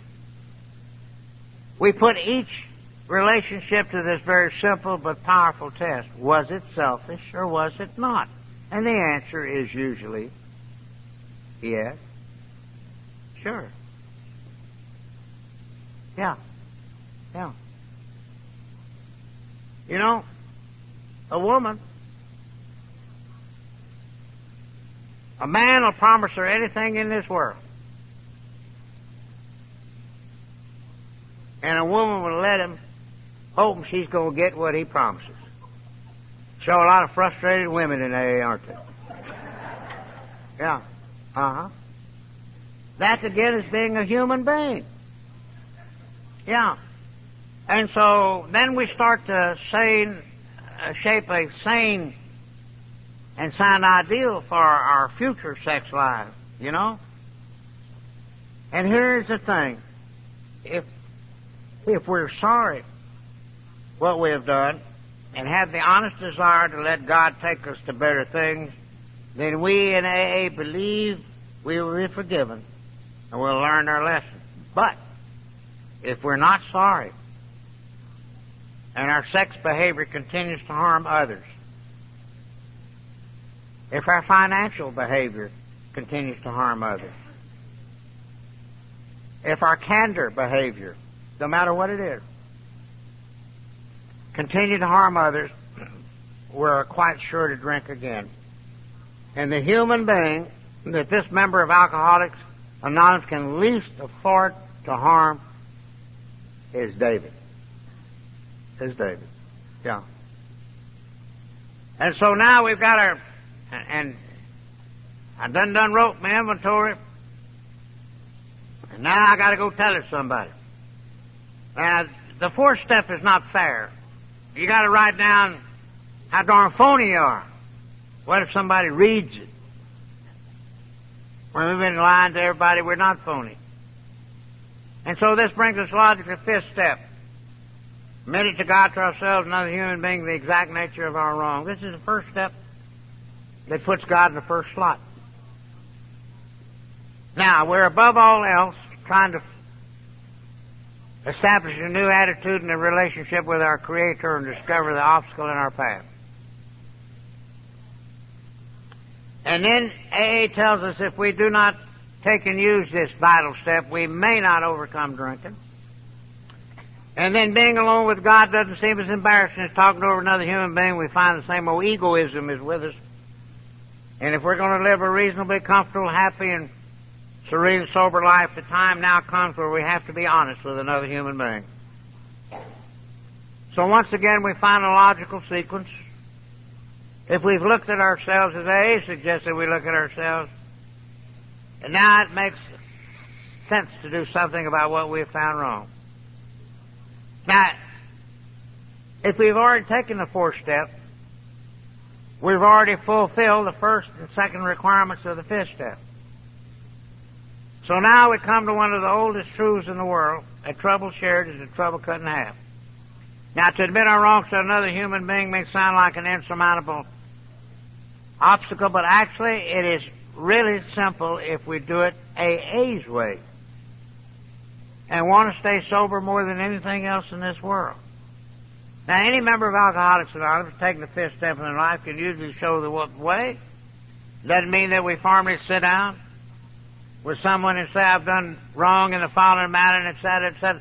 We put each relationship to this very simple but powerful test. Was it selfish or was it not? And the answer is usually yes. Sure. Yeah. Yeah. You know, a woman, a man will promise her anything in this world. And a woman will let him hoping she's going to get what he promises. Show a lot of frustrated women in AA, aren't they? Yeah. Uh huh. That again is being a human being. Yeah. And so then we start to sane, uh, shape a sane and sound ideal for our future sex life, you know? And here's the thing. If, if we're sorry what we have done, and have the honest desire to let God take us to better things, then we in AA believe we will be forgiven and we'll learn our lesson. But if we're not sorry and our sex behavior continues to harm others, if our financial behavior continues to harm others, if our candor behavior, no matter what it is, continue to harm others, we're quite sure to drink again. And the human being that this member of Alcoholics Anonymous can least afford to harm is David. Is David. Yeah. And so now we've got our, and I done done wrote my inventory, and now I got to go tell it somebody. Now the fourth step is not fair. You got to write down how darn phony you are. What if somebody reads it? When we've been lying to everybody, we're not phony. And so this brings us logically to the fifth step. Admit it to God, to ourselves, another human being, the exact nature of our wrong. This is the first step that puts God in the first slot. Now, we're above all else trying to establish a new attitude and a relationship with our Creator and discover the obstacle in our path. And then AA tells us if we do not take and use this vital step, we may not overcome drinking. And then being alone with God doesn't seem as embarrassing as talking over another human being. We find the same old egoism is with us. And if we're going to live a reasonably comfortable, happy, and serene, sober life, the time now comes where we have to be honest with another human being. So once again, we find a logical sequence. If we've looked at ourselves as AA suggested we look at ourselves, and now it makes sense to do something about what we've found wrong. Now, if we've already taken the fourth step, we've already fulfilled the first and second requirements of the fifth step. So now we come to one of the oldest truths in the world. A trouble shared is a trouble cut in half. Now, to admit our wrongs to another human being may sound like an insurmountable obstacle, but actually it is really simple if we do it AA's way and want to stay sober more than anything else in this world. Now, any member of Alcoholics Anonymous taking the fifth step in their life can usually show the way. Doesn't mean that we formally sit down with someone and say, I've done wrong in the following manner, and et cetera,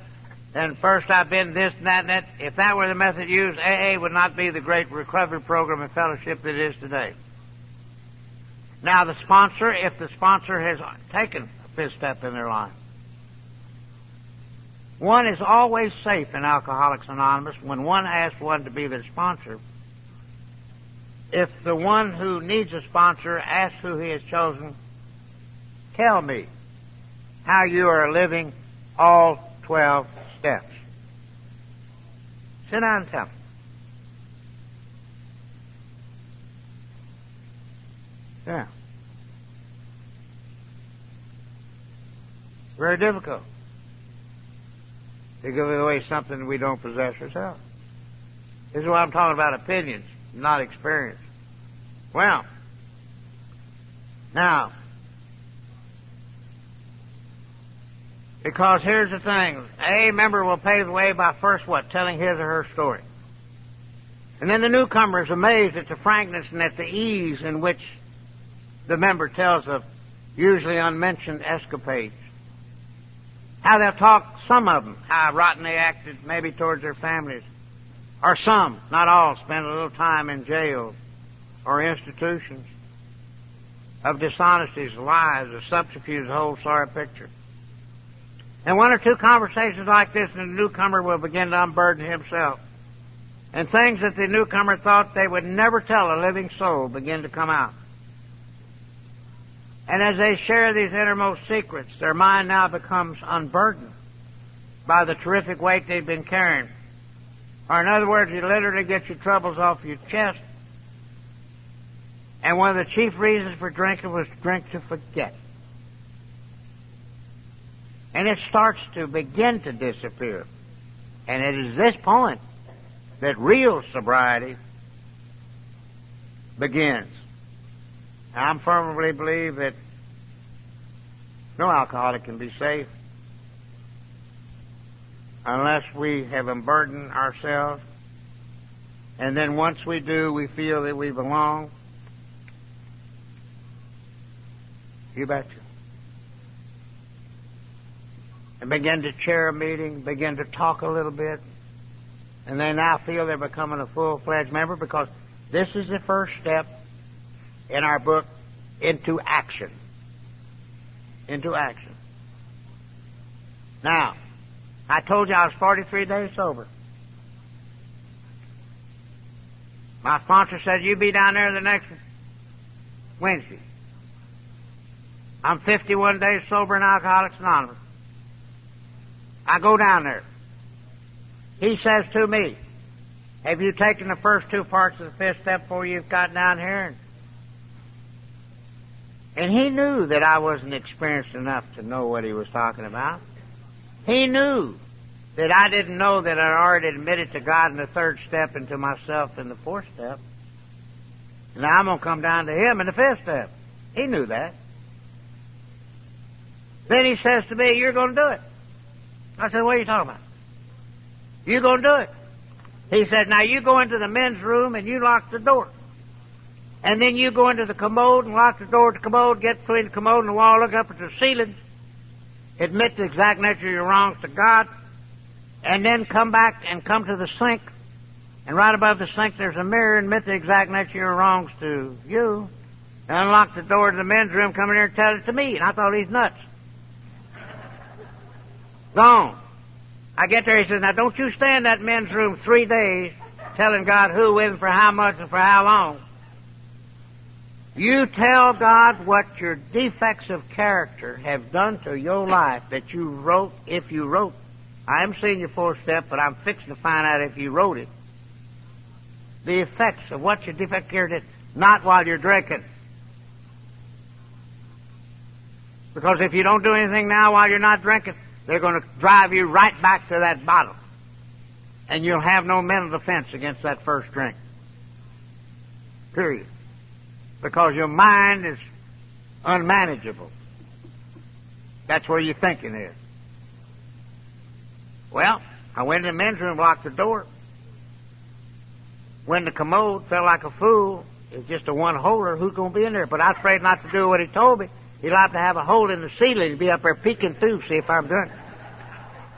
et first I've been this and that and that. If that were the method used, AA would not be the great recovery program and fellowship that it is today. Now, the sponsor, if the sponsor has taken a fifth step in their life, one is always safe in Alcoholics Anonymous when one asks one to be their sponsor. If the one who needs a sponsor asks who he has chosen, tell me how you are living all 12 steps. Sit down and tell me. Yeah. Very difficult to give away something we don't possess ourselves. This is why I'm talking about opinions, not experience. Well, now, because here's the thing, a member will pave the way by first what? Telling his or her story. And then the newcomer is amazed at the frankness and at the ease in which the member tells of usually unmentioned escapades. How they'll talk, some of them, how rotten they acted maybe towards their families. Or some, not all, spent a little time in jails or institutions of dishonesties, lies, or subterfuge, the whole sorry picture. And one or two conversations like this, and the newcomer will begin to unburden himself. And things that the newcomer thought they would never tell a living soul begin to come out. And as they share these innermost secrets, their mind now becomes unburdened by the terrific weight they've been carrying. Or in other words, you literally get your troubles off your chest. And one of the chief reasons for drinking was to drink to forget. And it starts to begin to disappear. And it is this point that real sobriety begins. I firmly believe that no alcoholic can be safe unless we have unburdened ourselves. And then once we do, we feel that we belong. You betcha. And begin to chair a meeting, begin to talk a little bit. And they now feel they're becoming a full fledged member because this is the first step in our book into action. into action. Now, I told you I was 43 days sober. My sponsor said, you be down there the next Wednesday. I'm 51 days sober in Alcoholics Anonymous. I go down there. He says to me, have you taken the first two parts of the fifth step before you've got down here? And he knew that I wasn't experienced enough to know what he was talking about. He knew that I didn't know that I'd already admitted to God in the third step and to myself in the fourth step. Now I'm going to come down to him in the fifth step. He knew that. Then he says to me, You're going to do it. I said, What are you talking about? You're going to do it. He said, Now you go into the men's room and you lock the door. And then you go into the commode and lock the door to the commode, get between the commode and the wall, look up at the ceiling, admit the exact nature of your wrongs to God, and then come back and come to the sink. And right above the sink there's a mirror, admit the exact nature of your wrongs to you. And unlock the door to the men's room, come in here and tell it to me. And I thought he's nuts. Gone. I get there, he says, now don't you stay in that men's room three days telling God who, when, for how much, and for how long. You tell God what your defects of character have done to your life that you wrote, if you wrote. I am seeing your fourth step, but I'm fixing to find out if you wrote it. The effects of what your defect of character did, not while you're drinking. Because if you don't do anything now while you're not drinking, they're going to drive you right back to that bottle. And you'll have no mental defense against that first drink. Period. Because your mind is unmanageable. That's where your thinking is. Well, I went in the men's room, locked the door. When the commode, felt like a fool. It's just a one holder. Who's going to be in there? But I was afraid not to do what he told me. He'd like to have a hole in the ceiling to be up there peeking through, see if I'm doing it.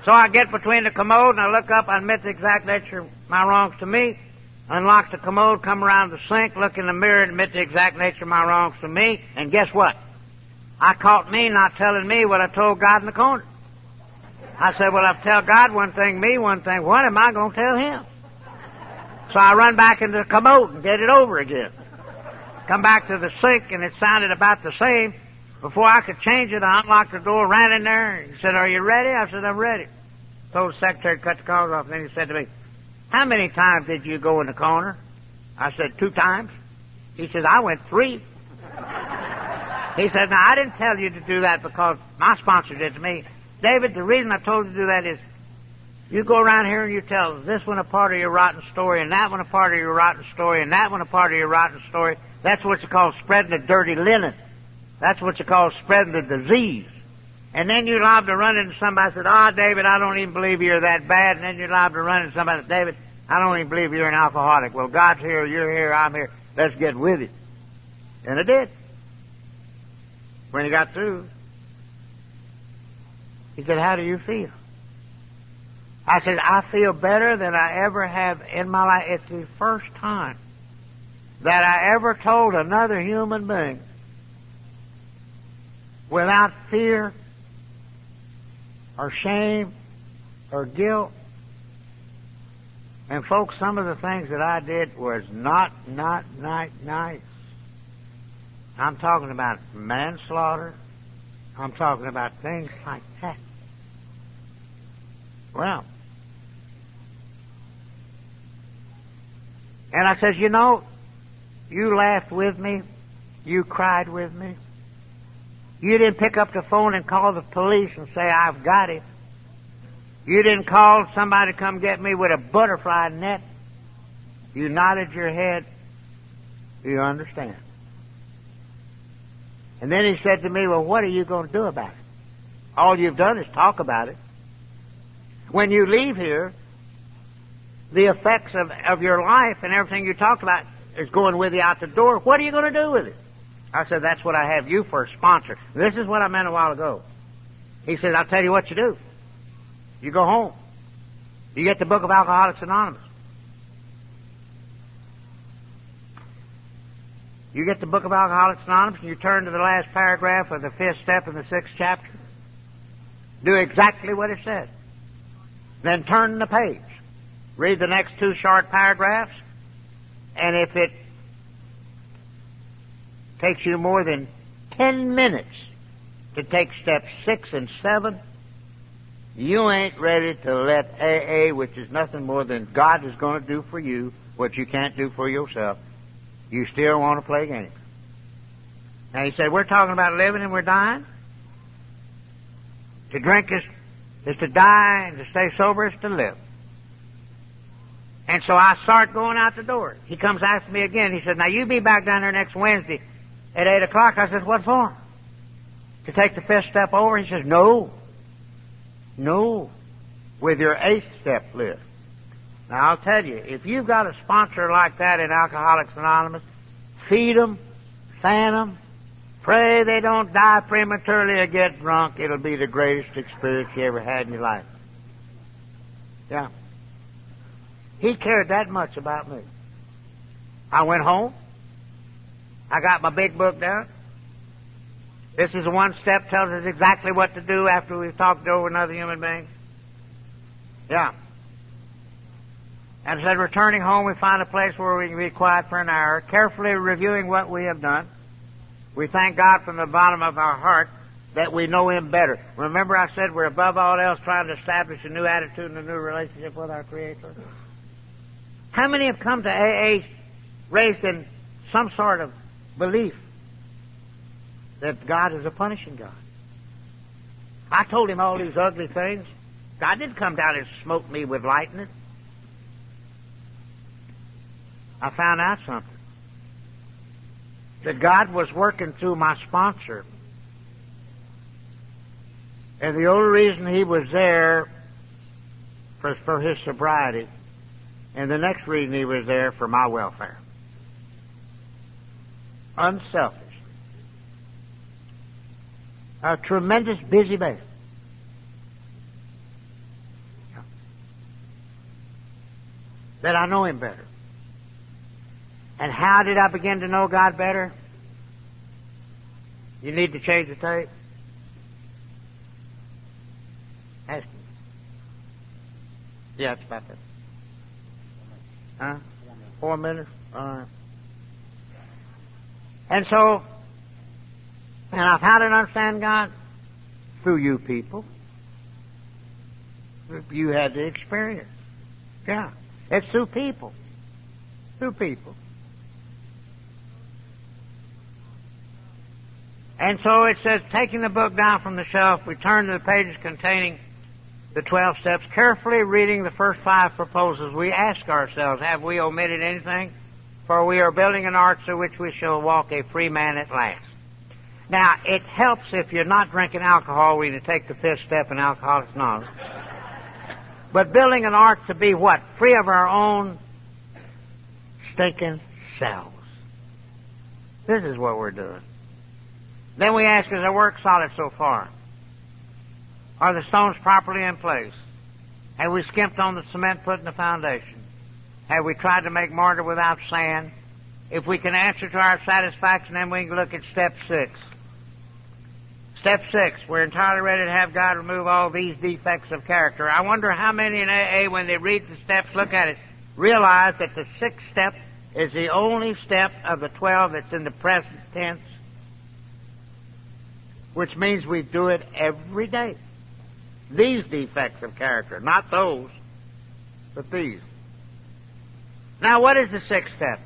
So I get between the commode and I look up, I admit the exact nature of my wrongs to me, unlock the commode, come around the sink, look in the mirror and admit the exact nature of my wrongs to me, and guess what? I caught me not telling me what I told God in the corner. I said, well, I've tell God one thing, me one thing, what am I going to tell him? So I run back into the commode and get it over again. Come back to the sink and it sounded about the same. Before I could change it, I unlocked the door, ran in there. He said, Are you ready? I said, I'm ready. Told the secretary to cut the calls off. And then he said to me, How many times did you go in the corner? I said, Two times. He said, I went three. he said, Now, I didn't tell you to do that because my sponsor did to me. David, the reason I told you to do that is you go around here and you tell this one a part of your rotten story and that one a part of your rotten story and that one a part of your rotten story. That's what you call spreading the dirty linen. That's what you call spreading the disease. And then you're liable to run into somebody and said, Ah, oh, David, I don't even believe you're that bad. And then you're liable to run into somebody David, I don't even believe you're an alcoholic. Well, God's here, you're here, I'm here. Let's get with it. And I did. When he got through, he said, How do you feel? I said, I feel better than I ever have in my life. It's the first time that I ever told another human being without fear or shame or guilt. And folks, some of the things that I did was not, not, not nice. I'm talking about manslaughter. I'm talking about things like that. Well, and I says, you know, you laughed with me, you cried with me, you didn't pick up the phone and call the police and say, I've got it. You didn't call somebody to come get me with a butterfly net. You nodded your head. You understand. And then he said to me, Well, what are you going to do about it? All you've done is talk about it. When you leave here, the effects of, of your life and everything you talked about is going with you out the door. What are you going to do with it? I said, that's what I have you for a sponsor. This is what I meant a while ago. He said, I'll tell you what you do. You go home. You get the book of Alcoholics Anonymous. You get the book of Alcoholics Anonymous and you turn to the last paragraph of the fifth step in the sixth chapter. Do exactly what it says. Then turn the page. Read the next two short paragraphs. And if it takes you more than ten minutes to take steps six and seven, you ain't ready to let AA, which is nothing more than God is going to do for you what you can't do for yourself, you still want to play games. Now he said, we're talking about living and we're dying. To drink is, is to die and to stay sober is to live. And so I start going out the door. He comes after me again. He said, now you be back down there next Wednesday at 8 o'clock. I said, what for? To take the fifth step over? He says, no. No. With your eighth step list. Now I'll tell you, if you've got a sponsor like that in Alcoholics Anonymous, feed them, fan them, pray they don't die prematurely or get drunk. It'll be the greatest experience you ever had in your life. Yeah. He cared that much about me. I went home. I got my big book down. This is one step tells us exactly what to do after we've talked over another human being. Yeah. And said, returning home, we find a place where we can be quiet for an hour, carefully reviewing what we have done. We thank God from the bottom of our heart that we know Him better. Remember I said we're above all else trying to establish a new attitude and a new relationship with our Creator? How many have come to AA raised in some sort of belief that God is a punishing God? I told him all these ugly things. God didn't come down and smote me with lightning. I found out something. That God was working through my sponsor. And the only reason he was there was for his sobriety. And the next reason he was there for my welfare. Unselfish. A tremendous busy man. That I know him better. And how did I begin to know God better? You need to change the tape? Ask me. Yeah, it's about that. Huh? Four minutes? All right. And so, and I've had to understand God through you people. You had the experience. Yeah. It's through people. Through people. And so it says, taking the book down from the shelf, we turn to the pages containing the 12 steps, carefully reading the first five proposals. We ask ourselves, have we omitted anything? For we are building an ark through which we shall walk a free man at last. Now, it helps if you're not drinking alcohol when you take the fifth step in Alcoholics Anonymous. But building an ark to be what? Free of our own stinking selves. This is what we're doing. Then we ask, is our work solid so far? Are the stones properly in place? Have we skimped on the cement put in the foundation? Have we tried to make mortar without sand? If we can answer to our satisfaction, then we can look at step six. Step six, we're entirely ready to have God remove all these defects of character. I wonder how many in AA, when they read the steps, look at it, realize that the sixth step is the only step of the twelve that's in the present tense which means we do it every day. These defects of character, not those, but these. Now, what is the sixth step?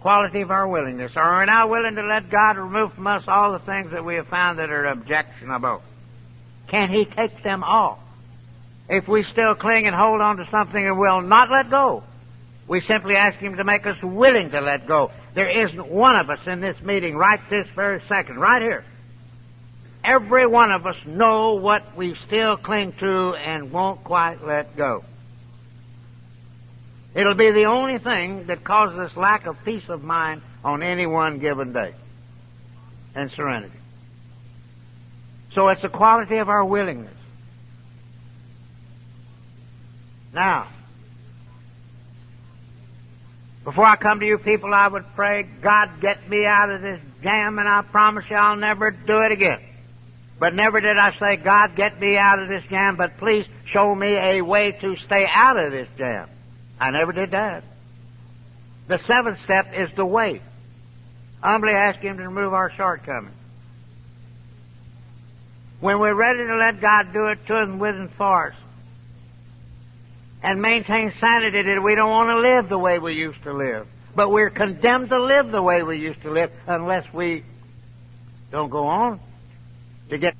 Quality of our willingness. Are we now willing to let God remove from us all the things that we have found that are objectionable? Can He take them all? If we still cling and hold on to something and will not let go, we simply ask Him to make us willing to let go. There isn't one of us in this meeting right this very second, right here. Every one of us know what we still cling to and won't quite let go. It'll be the only thing that causes us lack of peace of mind on any one given day. And serenity. So it's the quality of our willingness. Now, Before I come to you people, I would pray, God, get me out of this jam, and I promise you I'll never do it again. But never did I say, God, get me out of this jam, but please show me a way to stay out of this jam. I never did that. The seventh step is to wait. Humbly ask Him to remove our shortcomings. When we're ready to let God do it to us and with and for us, and maintain sanity that we don't want to live the way we used to live. But we're condemned to live the way we used to live unless we don't go on to get